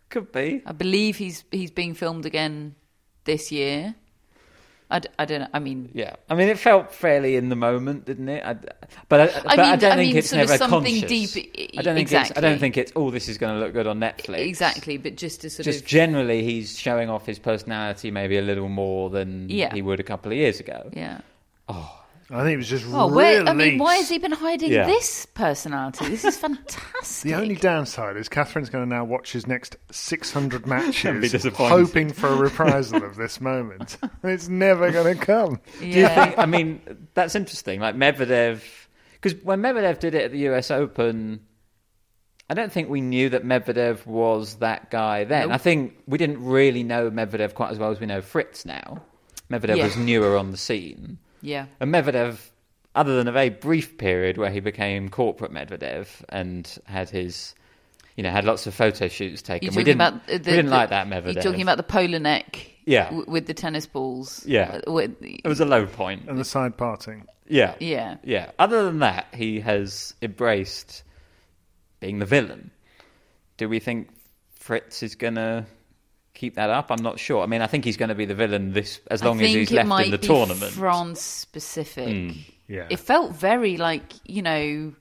could be. I believe he's he's being filmed again this year. I, d- I don't know. I mean, Yeah, I mean, it felt fairly in the moment, didn't it? I, but I, but I, mean- don't I think mean, it's sort of never something conscious. deep- I don't think it's. I don't think it's. Oh, this is going to look good on Netflix. exactly. But just to sort of Just of generally, he's showing off his personality maybe a little more than Yeah. he would a couple of years ago. yeah. Oh, I think it was just Oh, really. where, I mean, why has he been hiding Yeah. this personality? This is fantastic. The only downside is Catherine's going to now watch his next 600 matches, disappointed. hoping for a reprisal of this moment. And it's never going to come. Yeah. think? I mean, that's interesting. Like Medvedev, because when Medvedev did it at the U.S. Open, I don't think we knew that Medvedev was that guy then. Nope. I think we didn't really know Medvedev quite as well as we know Fritz now. Medvedev Yeah. was newer on the scene. Yeah. And Medvedev, other than a very brief period where he became corporate Medvedev and had his, you know, had lots of photo shoots taken. You're we talking didn't, about the, we didn't the- like that Medvedev. You're talking about the polar neck. Yeah. w- with the tennis balls. Yeah. Uh, with- it was a low point. And the side parting. Yeah. Yeah. Yeah. Other than that, he has embraced being the villain. Do we think Fritz is going to keep that up? I'm not sure. I mean, I think he's going to be the villain this as long as he's left in the be tournament. France specific. Yeah. It felt very like you know,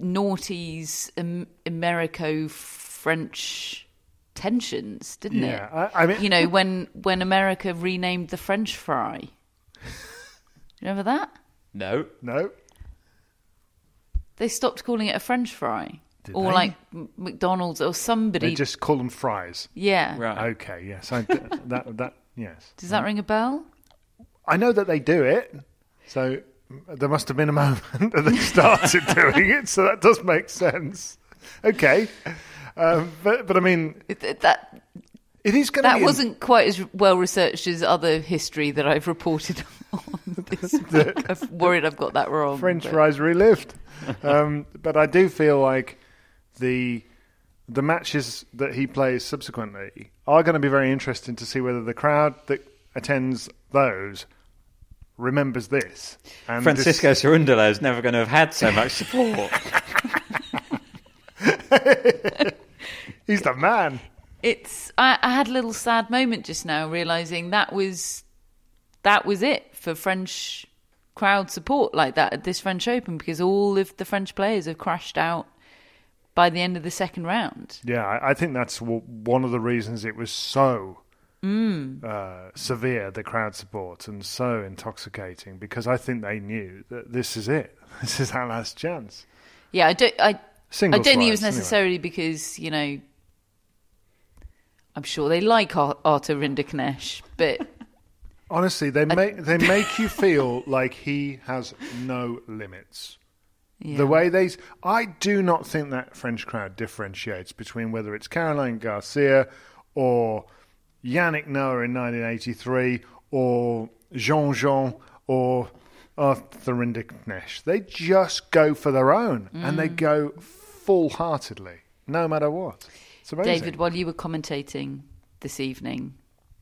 noughties um, Americo French tensions, didn't it? Yeah, I- I mean- you know when when America renamed the French fry. Remember that? No. No. They stopped calling it a French fry, or they? like McDonald's or somebody. They just call them fries. yeah. Right. Okay, yes. I, that, that, yes. Does that ring a bell? I know that they do it, so there must have been a moment that they started doing it, so that does make sense. Okay. Um, but, but I mean, It- it- that it is going to that be. wasn't quite as well researched as other history that I've reported on this. I'm worried I've got that wrong. French but- fries relived. um, but I do feel like the the matches that he plays subsequently are going to be very interesting to see whether the crowd that attends those remembers this. And Francisco Cerundolo is never going to have had so much support. he's the man. It's. I, I had a little sad moment just now, realizing that was that was it for French crowd support like that at this French Open because all of the French players have crashed out by the end of the second round. Yeah, I, I think that's w- one of the reasons it was so uh, severe, the crowd support, and so intoxicating, because I think they knew that this is it. This is our last chance. Yeah, I don't. I, I don't think it was wise, anyway. necessarily because you know. I'm sure they like Ar- Arthur Rinderknecht, but Honestly, they make they make you feel like he has no limits. Yeah. The way they, I do not think that French crowd differentiates between whether it's Caroline Garcia or Yannick Noah in 1983 or Jean Jean or Arthur Rinderknecht. They just go for their own and they go full heartedly, no matter what. It's amazing. David, while you were commentating this evening,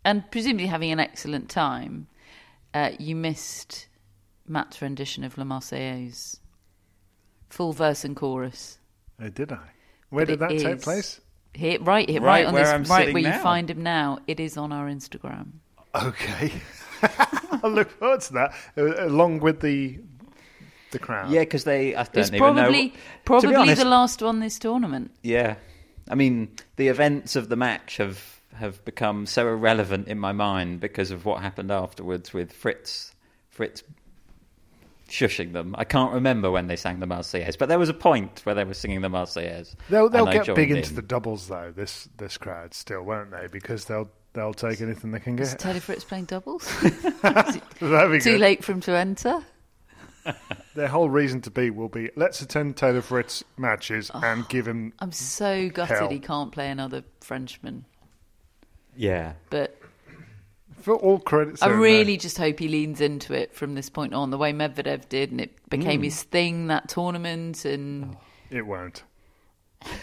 and presumably having an excellent time, uh, you missed Matt's rendition of La Marseillaise, full verse and chorus. Oh, did I? Where But did that take place? Here, right, here, Right right, on where this, I'm right sitting where you find him now. It is on our Instagram. Okay. I look forward to that, uh, along with the the crowd. yeah, because they. I don't It's even probably know. probably to honest, the last one this tournament. Yeah, I mean the events of the match have have become so irrelevant in my mind because of what happened afterwards with Fritz Fritz shushing them. I can't remember when they sang the Marseillaise, but there was a point where they were singing the Marseillaise. They'll they'll get big in. into the doubles though. This this crowd still won't they? Because they'll they'll take anything they can Is get. Taylor Fritz playing doubles? That'd be Too good. late for him to enter. Their whole reason to be will be let's attend Taylor Fritz matches Oh. and give him. I'm so gutted Hell. he can't play another Frenchman. Yeah, But For all credits, I really just hope he leans into it from this point on, the way Medvedev did, and it became Mm. his thing that tournament. And there. it won't.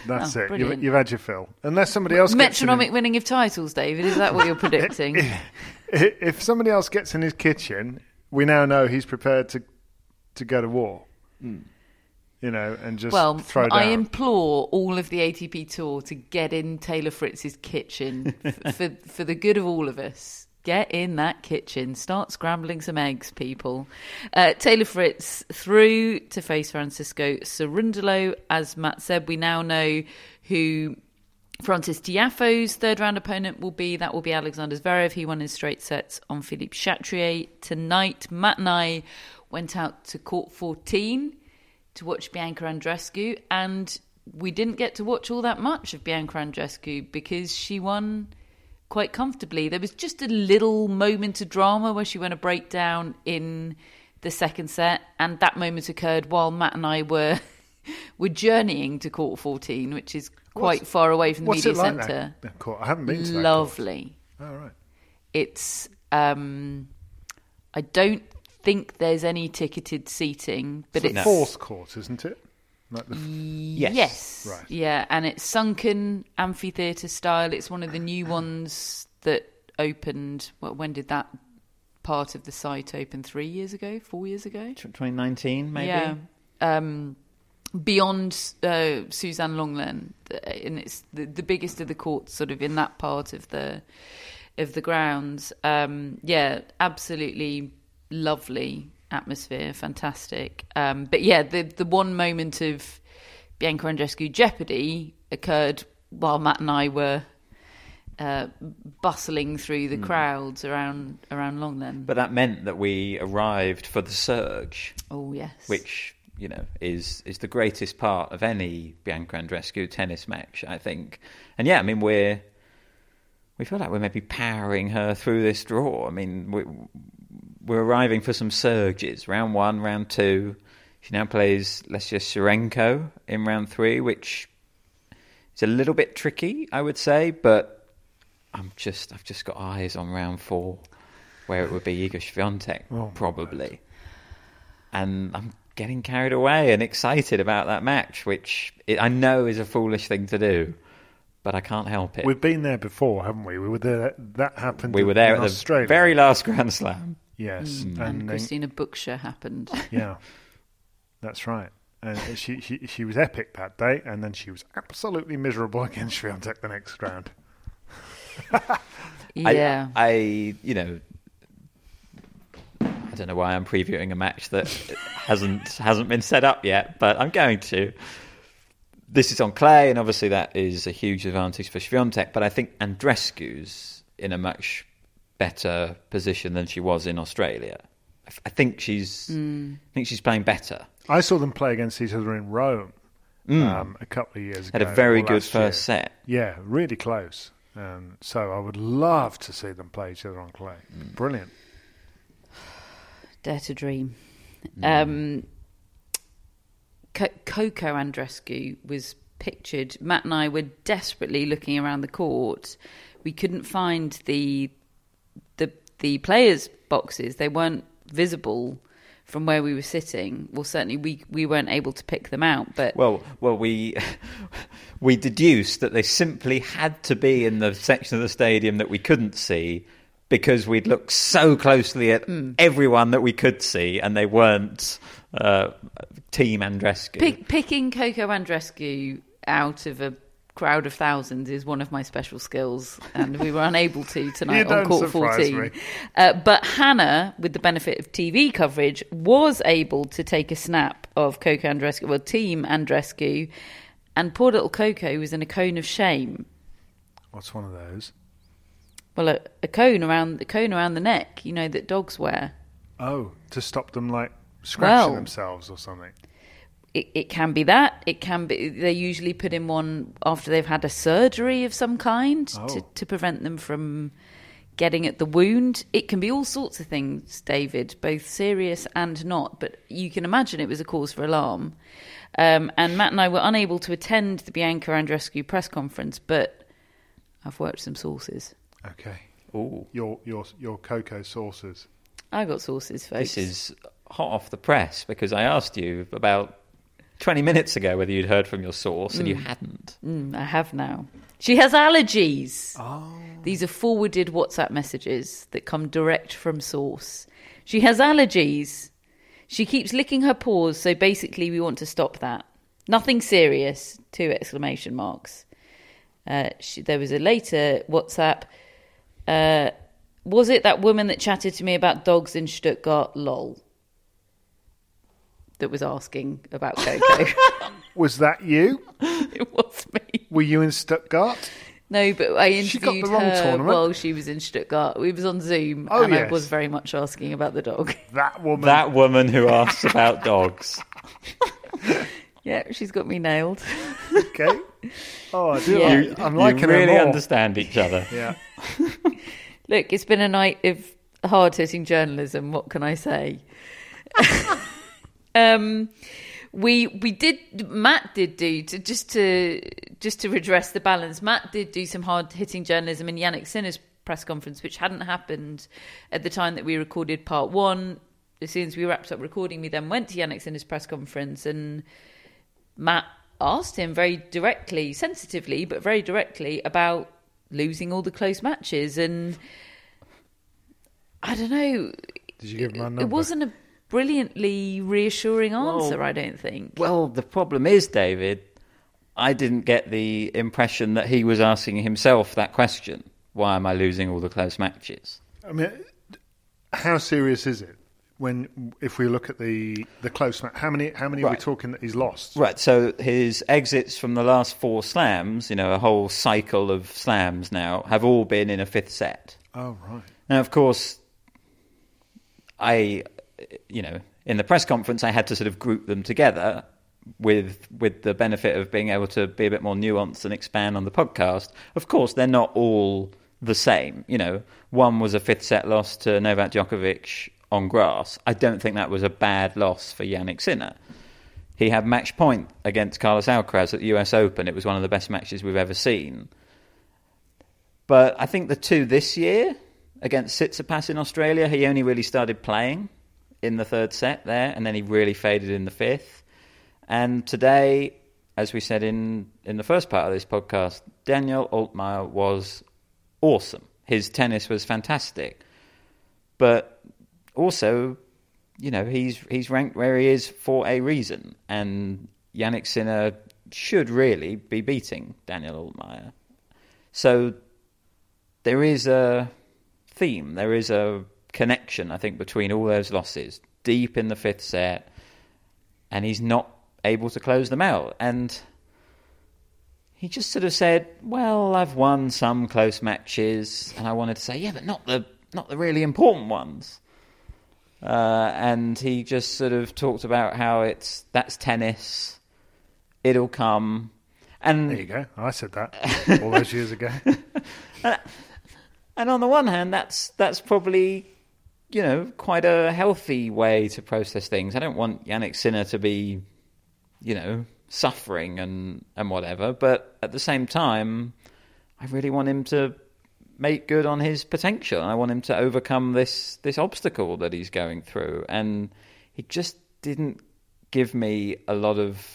That's Oh, it. You've, you've had your fill. Unless somebody else gets in metronomic winning of titles, David. Is that what you're predicting? his- if somebody else gets in his kitchen, we now know he's prepared to to go to war. You know, and just well, throw down. I implore all of the ATP tour to get in Taylor Fritz's kitchen f- for for the good of all of us. Get in that kitchen. Start scrambling some eggs, people. Uh, Taylor Fritz through to face Francisco Cerundolo. As Matt said, we now know who Francis Tiafoe's third round opponent will be. That will be Alexander Zverev. He won his straight sets on Philippe Chatrier tonight. Matt and I went out to court 14 to watch Bianca Andreescu, and we didn't get to watch all that much of Bianca Andreescu because she won quite comfortably. There was just a little moment of drama where she went a breakdown in the second set, and that moment occurred while Matt and I were were journeying to court 14, which is quite What's- far away from the What's media like centre. Court? I haven't been to. Lovely. Oh, right. It's um, I don't think there's any ticketed seating, but It's it's fourth court, isn't it? Like the, Yes. Yes. Right. Yeah, and it's sunken amphitheatre style. It's one of the new ones that opened. Well, when did that part of the site open? Three years ago? Four years ago? 2019 maybe. Yeah. Um, beyond uh, Suzanne Lenglen, th- and it's the, the biggest of the courts, sort of in that part of the of the grounds. Um, yeah, absolutely lovely atmosphere, fantastic. Um, but yeah, the the one moment of Bianca Andreescu jeopardy occurred while Matt and I were. Uh, bustling through the crowds around around Lenglen. But that meant that we arrived for the surge, oh yes, which you know is is the greatest part of any Bianca Andreescu tennis match, I think. And yeah, I mean we're we feel like we're maybe powering her through this draw. I mean we, we're arriving for some surges. Round one, round two. She now plays Lesia Tsurenko in round three, which is a little bit tricky, I would say, but I'm just I've just got eyes on round four, where it would be Iga Swiatek Oh, probably, and I'm getting carried away and excited about that match, which I know is a foolish thing to do, but I can't help it. We've been there before, haven't we? We were there. That happened. we were there at Australia. the very last Grand Slam. Yes, mm. and then- Christina Booksher happened. yeah, that's right. And she, she she was epic that day, and then she was absolutely miserable against Swiatek the next round. I- yeah. I, you know, I don't know why I'm previewing a match that hasn't hasn't been set up yet, but I'm going to. This is on clay, and obviously that is a huge advantage for Swiatek. But I think Andreescu's in a much better position than she was in Australia. I f- I think she's, I think she's playing better. I saw them play against each other in Rome um, a couple of years ago. Mm. Had a very good last year. first set. Yeah, really close. Um, so I would love to see them play each other on clay. Mm. Brilliant. Dare to dream. Um, Co- Coco Andreescu was pictured. Matt and I were desperately looking around the court. We couldn't find the the the players' boxes. They weren't visible from where we were sitting. Well, certainly we we weren't able to pick them out. But Well, well, we we deduced that they simply had to be in the section of the stadium that we couldn't see because we'd looked so closely at everyone that we could see, and they weren't uh, Team Andreescu. Pick, picking Coco Andreescu out of a crowd of thousands is one of my special skills, and we were unable to tonight on Court 14. Uh, but Hannah, with the benefit of TV coverage, was able to take a snap of Coco Andreescu, well, Team Andreescu, and poor little Coco was in a cone of shame. What's one of those? Well, a, a cone around a cone around the neck, you know, that dogs wear. Oh, to stop them like scratching Well- themselves or something. It, it can be that. It can be. They usually put in one after they've had a surgery of some kind to, Oh. to prevent them from getting at the wound. It can be all sorts of things, David, both serious and not. But you can imagine it was a cause for alarm. Um, and Matt and I were unable to attend the Bianca Andreescu press conference, but I've worked some sources. Okay. Ooh, Your your your cocoa sources I got sources, folks. this is hot off the press because I asked you about 20 minutes ago whether you'd heard from your source, and you hadn't. Mm, I have now. She has allergies. These are forwarded WhatsApp messages that come direct from source. She has allergies. She keeps licking her paws, so basically we want to stop that. Nothing serious. Two exclamation marks. Uh, she, there was a later WhatsApp. Uh, was it that woman that chatted to me about dogs in Stuttgart? Lol. That was asking about Coco. Was that you? it was me. Were you in Stuttgart? No, but I She interviewed got the wrong her tournament. while she was in Stuttgart. We was on Zoom, Oh, and I was very much asking about the dog. That woman. That woman who asks about dogs. yeah, she's got me nailed. Okay. Oh, I do. Yeah. Like, I'm liking you really more. understand each other. Yeah. Look, it's been a night of hard hitting journalism. What can I say? Um, we we did Matt did do to just to just to redress the balance. Matt did do some hard hitting journalism in Jannik Sinner's press conference, which hadn't happened at the time that we recorded part one. As soon as we wrapped up recording, we then went to Jannik Sinner's press conference and Matt asked him very directly, sensitively, but very directly about losing all the close matches. And I don't know. Did you give him my number? It wasn't a brilliantly reassuring answer, Well, I don't think. Well, the problem is, David, I didn't get the impression that he was asking himself that question. Why am I losing all the close matches? I mean, how serious is it when if we look at the the close match? How many how many are we Right. talking that he's lost? Right, so his exits from the last four slams, you know, a whole cycle of slams now, have all been in a fifth set. Oh right. Now, of course, I, you know, in the press conference, I had to sort of group them together with with the benefit of being able to be a bit more nuanced and expand on the podcast. Of course, they're not all the same. You know, one was a fifth set loss to Novak Djokovic on grass. I don't think that was a bad loss for Jannik Sinner. He had match point against Carlos Alcaraz at the US Open. It was one of the best matches we've ever seen. But I think the two this year against Tsitsipas in Australia, he only really started playing in the third set there, and then he really faded in the fifth. And today, as we said in, in the first part of this podcast, Daniel Altmaier was awesome. His tennis was fantastic. But also, you know, he's he's ranked where he is for a reason. And Jannik Sinner should really be beating Daniel Altmaier. So there is a theme, there is a connection, I think, between all those losses deep in the fifth set, and he's not able to close them out. And he just sort of said, "Well, I've won some close matches," and I wanted to say, "Yeah, but not the not the really important ones." Uh, and he just sort of talked about how it's that's tennis, it'll come. And there you go. I said that all those years ago. and on the one hand, that's that's probably you know quite a healthy way to process things. I don't want Jannik Sinner to be, you know, suffering and and whatever. But at the same time, I really want him to make good on his potential. I want him to overcome this this obstacle that he's going through. And he just didn't give me a lot of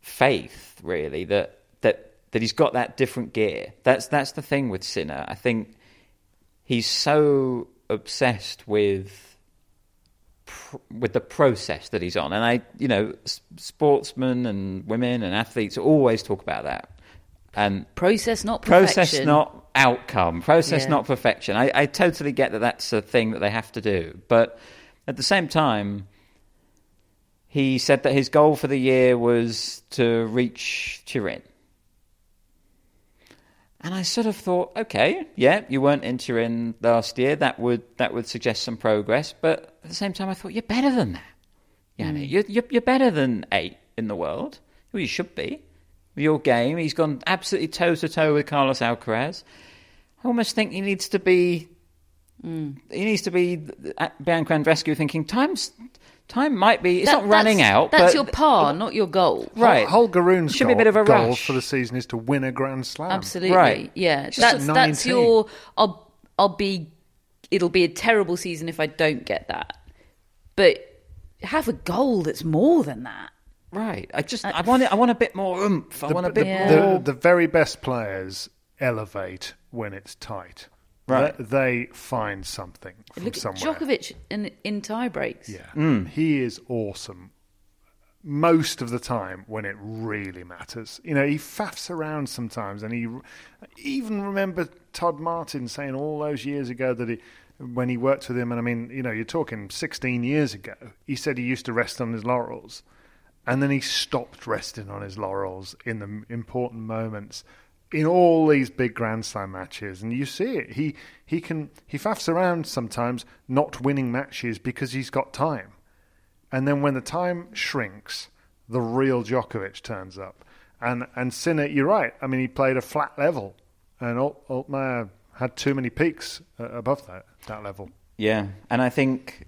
faith, really, that that that he's got that different gear. That's that's the thing with Sinner. I think he's so obsessed with with the process that he's on. And I, you know, sportsmen and women and athletes always talk about that. And process, not perfection. Process, not outcome. Process, yeah. not perfection. I, I totally get that that's a thing that they have to do. But at the same time, he said that his goal for the year was to reach Turin. And I sort of thought, okay, yeah, you weren't in Turin last year. That would that would suggest some progress. But at the same time, I thought you're better than that. Yanni, mm. you're, you're, you're better than eight in the world. Well, you should be. Your game, he's gone absolutely toe to toe with Carlos Alcaraz. I almost think he needs to be. Mm. He needs to be Bianca Andreescu thinking times time might be. It's that, not running out. That's your par, not your goal. Right. Holger Rune's should goal, be a bit of a goal rush. for the season is to win a Grand Slam. Absolutely. Right. Yeah. That's that's your. I'll I'll be. It'll be a terrible season if I don't get that. But have a goal that's more than that. Right. I just. I want. It, I want a bit more oomph. I the, want a bit the, more. The, the very best players elevate when it's tight. Right. They, they find something from Look somewhere. Djokovic in, in tie breaks. Yeah. Mm. He is awesome most of the time when it really matters. You know, he faffs around sometimes, and he even remember Todd Martin saying all those years ago that he, when he worked with him, and I mean, you know, you're talking 16 years ago, he said he used to rest on his laurels, and then he stopped resting on his laurels in the important moments in all these big Grand Slam matches, and you see it. He he can he faffs around sometimes, not winning matches because he's got time, and then when the time shrinks, the real Djokovic turns up. And and Sinner, you're right. I mean, he played a flat level, and Alt, Altmaier had too many peaks uh, above that that level. Yeah, and I think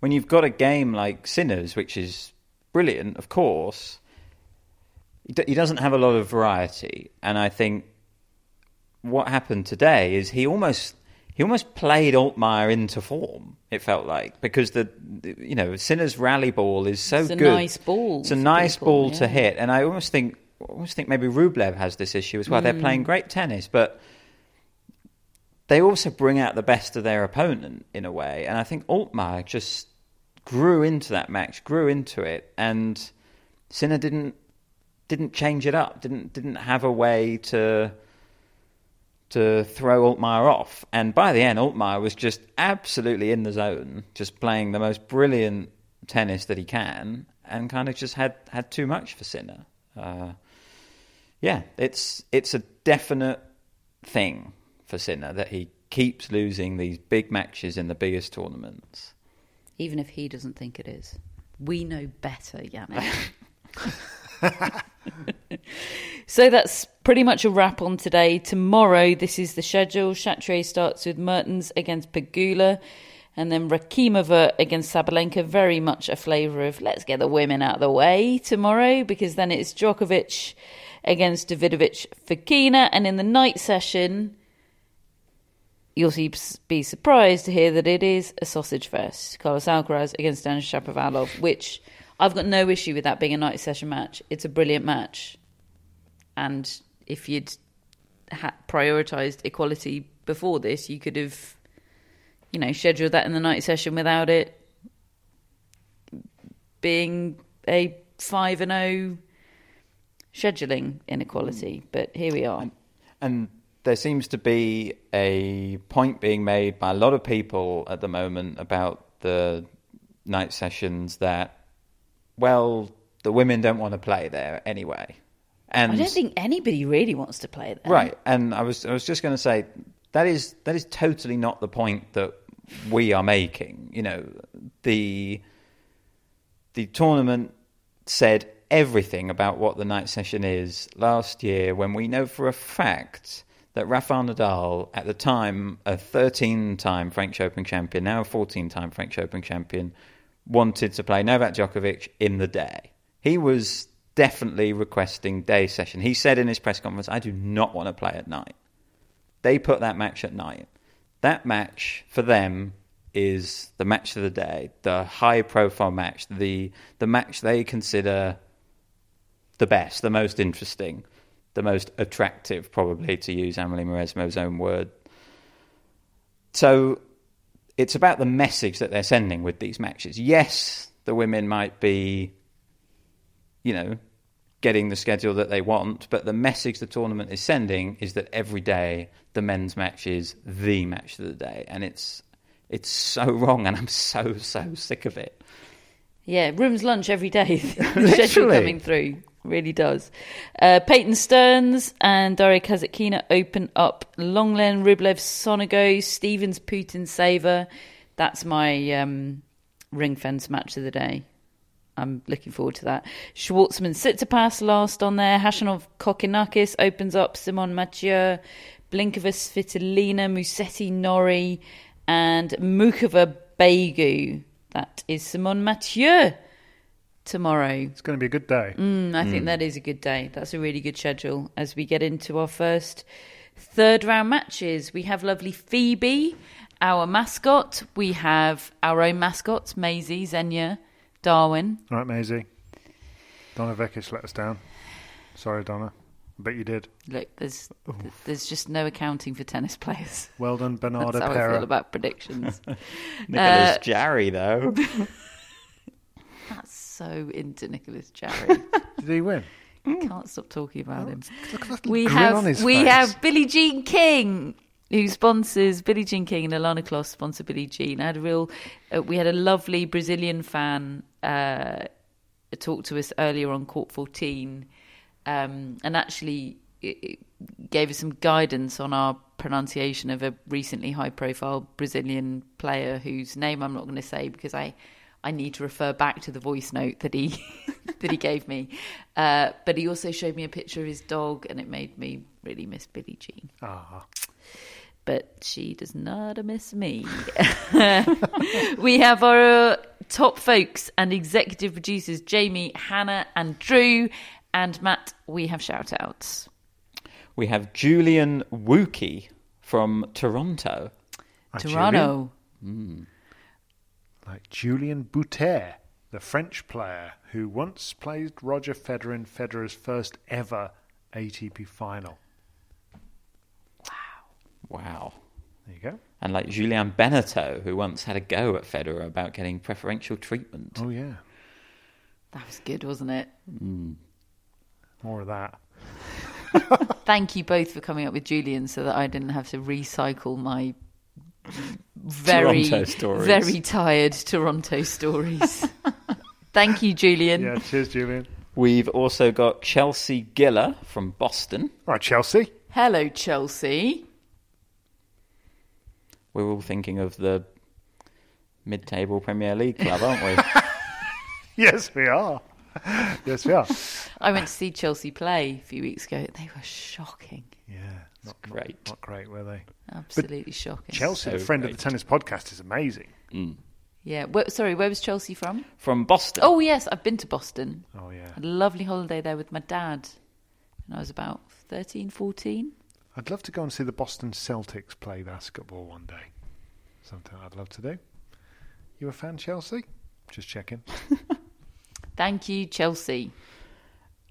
when you've got a game like Sinner's, which is brilliant, of course he doesn't have a lot of variety, and I think what happened today is he almost he almost played Altmaier into form. It felt like because the you know Sinner's rally ball is so it's good. Nice ball. It's a nice people, ball yeah. to hit, and I almost think almost think maybe Rublev has this issue as well. Mm. They're playing great tennis, but they also bring out the best of their opponent in a way. And I think Altmaier just grew into that match, grew into it, and Sinner didn't didn't change it up, didn't didn't have a way to to throw Altmaier off. And by the end, Altmaier was just absolutely in the zone, just playing the most brilliant tennis that he can, and kind of just had, had too much for Sinner. Uh, yeah, it's it's a definite thing for Sinner that he keeps losing these big matches in the biggest tournaments. Even if he doesn't think it is. We know better, Jannik. so that's pretty much a wrap on today. Tomorrow, this is the schedule. Chatrier starts with Mertens against Pegula. And then Rakhimova against Sabalenka, very much a flavour of let's get the women out of the way tomorrow because then it's Djokovic against Davidovich Fokina. And in the night session, you'll be surprised to hear that it is a sausage fest. Carlos Alcaraz against Dan Shapovalov, which I've got no issue with that being a night session match. It's a brilliant match. And if you'd ha- prioritised equality before this, you could have, you know, scheduled that in the night session without it being a 5 and 0 scheduling inequality. Mm. But here we are. And there seems to be a point being made by a lot of people at the moment about the night sessions that, well, the women don't want to play there anyway. And I don't think anybody really wants to play there. Right, and I was I was just going to say that is that is totally not the point that we are making. You know, the the tournament said everything about what the night session is last year when we know for a fact that Rafael Nadal, at the time a 13 time French Open champion, now a 14 time French Open champion, wanted to play Novak Djokovic in the day. He was definitely requesting day session. He said in his press conference, I do not want to play at night. They put that match at night. That match for them is the match of the day, the high profile match, the the match they consider the best, the most interesting, the most attractive, probably to use Amelie Mauresmo's own word. So it's about the message that they're sending with these matches. Yes, the women might be, you know, getting the schedule that they want, but the message the tournament is sending is that every day the men's match is the match of the day, and it's it's so wrong, and I'm so so sick of it. Yeah, room's lunch every day. the schedule coming through really does. Uh, Peyton Stearns and Daria Kasatkina open up Lenglen, Rublev, Sonego, Stephens, Putin, Saver. That's my um, ring fence match of the day. I'm looking forward to that. Schwartzman, Tsitsipas last on there. Khachanov, Kokkinakis opens up. Simonne Mathieu, Blinkovas, Svitolina, Musetti, Norrie, and Muchova, Begu. That is Simonne Mathieu tomorrow. It's going to be a good day. Mm, I think that is a good day. That's a really good schedule as we get into our first third round matches. We have lovely Phoebe, our mascot. We have our own mascots, Maisie, Xenia, Darwin. All right, Maisie. Donna Vekic let us down. Sorry, Donna. I bet you did. Look, there's there's just no accounting for tennis players. Well done, Bernarda That's how I feel about predictions. Nicolas Uh, Jarry, though. That's so into Nicolas Jarry. Did he win? Can't stop talking about him. At that we have we face. have Billie Jean King who sponsors Billie Jean King and Ilana Kloss sponsor Billie Jean. I had a real uh, we had a lovely Brazilian fan uh, talk to us earlier on Court 14 um, and actually gave us some guidance on our pronunciation of a recently high profile Brazilian player whose name I'm not going to say because I I need to refer back to the voice note that he that he gave me. Uh, but he also showed me a picture of his dog, and it made me really miss Billie Jean. Ah, But she does not miss me. we have our top folks and executive producers Jamie, Hannah, and Drew. And Matt, we have shout outs. we have Julian Wookie from Toronto. Toronto. Like Julien Boutter, the French player who once played Roger Federer in Federer's first ever ATP final. Wow. Wow. There you go. And like Julien Benneteau, who once had a go at Federer about getting preferential treatment. Oh yeah, That was good, wasn't it? Mm. more of that. Thank you both for coming up with Julian so that I didn't have to recycle my very, very tired Toronto stories. Thank you, Julian. Yeah, cheers, Julian. We've also got Chelsea Giller from Boston. All right, Chelsea. Hello, Chelsea. We're all thinking of the mid-table Premier League club, aren't we? Yes, we are. yes, we are. I went to see Chelsea play a few weeks ago. They were shocking. Yeah, not Great. Not great, were they? Absolutely shocking. Chelsea, So the friend of the tennis podcast, is amazing. Mm. Yeah. Where, sorry, where was Chelsea from? From Boston. Oh, yes, I've been to Boston. Oh yeah, Had a lovely holiday there with my dad when I was about 13, 14. I'd love to go and see the Boston Celtics play basketball one day. Something I'd love to do. You a fan, Chelsea? Just checking. Thank you, Chelsea.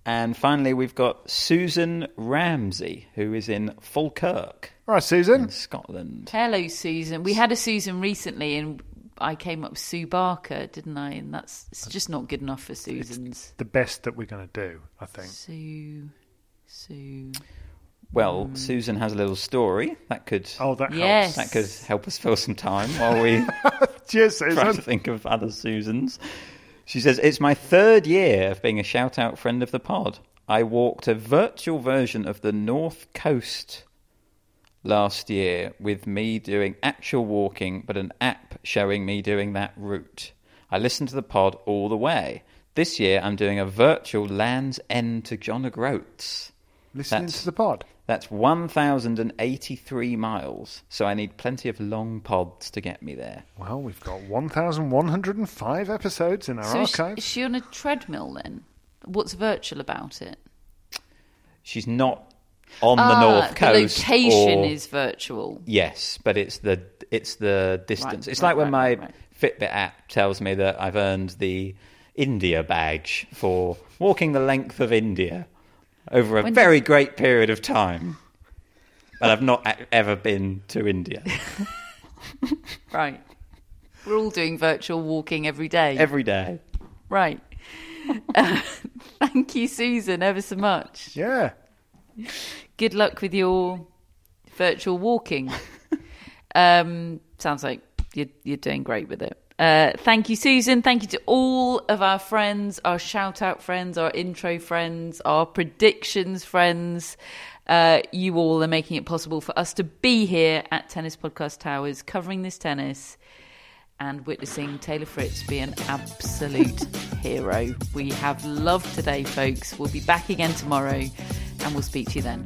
And finally, we've got Susan Ramsey, who is in Falkirk. All right, Susan. In Scotland. Hello, Susan. We had a Susan recently, and I came up with Sue Barker, didn't I? And that's it's just not good enough for Susans. It's the best that we're going to do, I think. Sue, Sue. Well, mm. Susan has a little story that could. Oh, that yes. helps. That could help us fill some time while we Cheers, try to think of other Susans. She says, It's my third year of being a shout out friend of the pod. I walked a virtual version of the North Coast last year with me doing actual walking, but an app showing me doing that route. I listened to the pod all the way. This year I'm doing a virtual Land's End to John O'Groats. Listening That's- to the pod. That's 1,083 miles, so I need plenty of long pods to get me there. Well, we've got 1,105 episodes in our So is she, archive. is she on a treadmill then? What's virtual about it? She's not on the Ah, north coast. The location or- is virtual. Yes, but it's the it's the distance. Right, it's right, like when right, my right, Fitbit app tells me that I've earned the India badge for walking the length of India over a When very great period of time. But I've not a- ever been to India. Right. We're all doing virtual walking every day. Every day. right. Uh, thank you, Susan, ever so much. Yeah. Good luck with your virtual walking. um, sounds like you're, you're doing great with it. Uh, thank you, Susan. Thank you to all of our friends, our shout out friends, our intro friends, our predictions friends. Uh, you all are making it possible for us to be here at Tennis Podcast Towers covering this tennis and witnessing Taylor Fritz be an absolute hero. We have love today, folks. We'll be back again tomorrow and we'll speak to you then.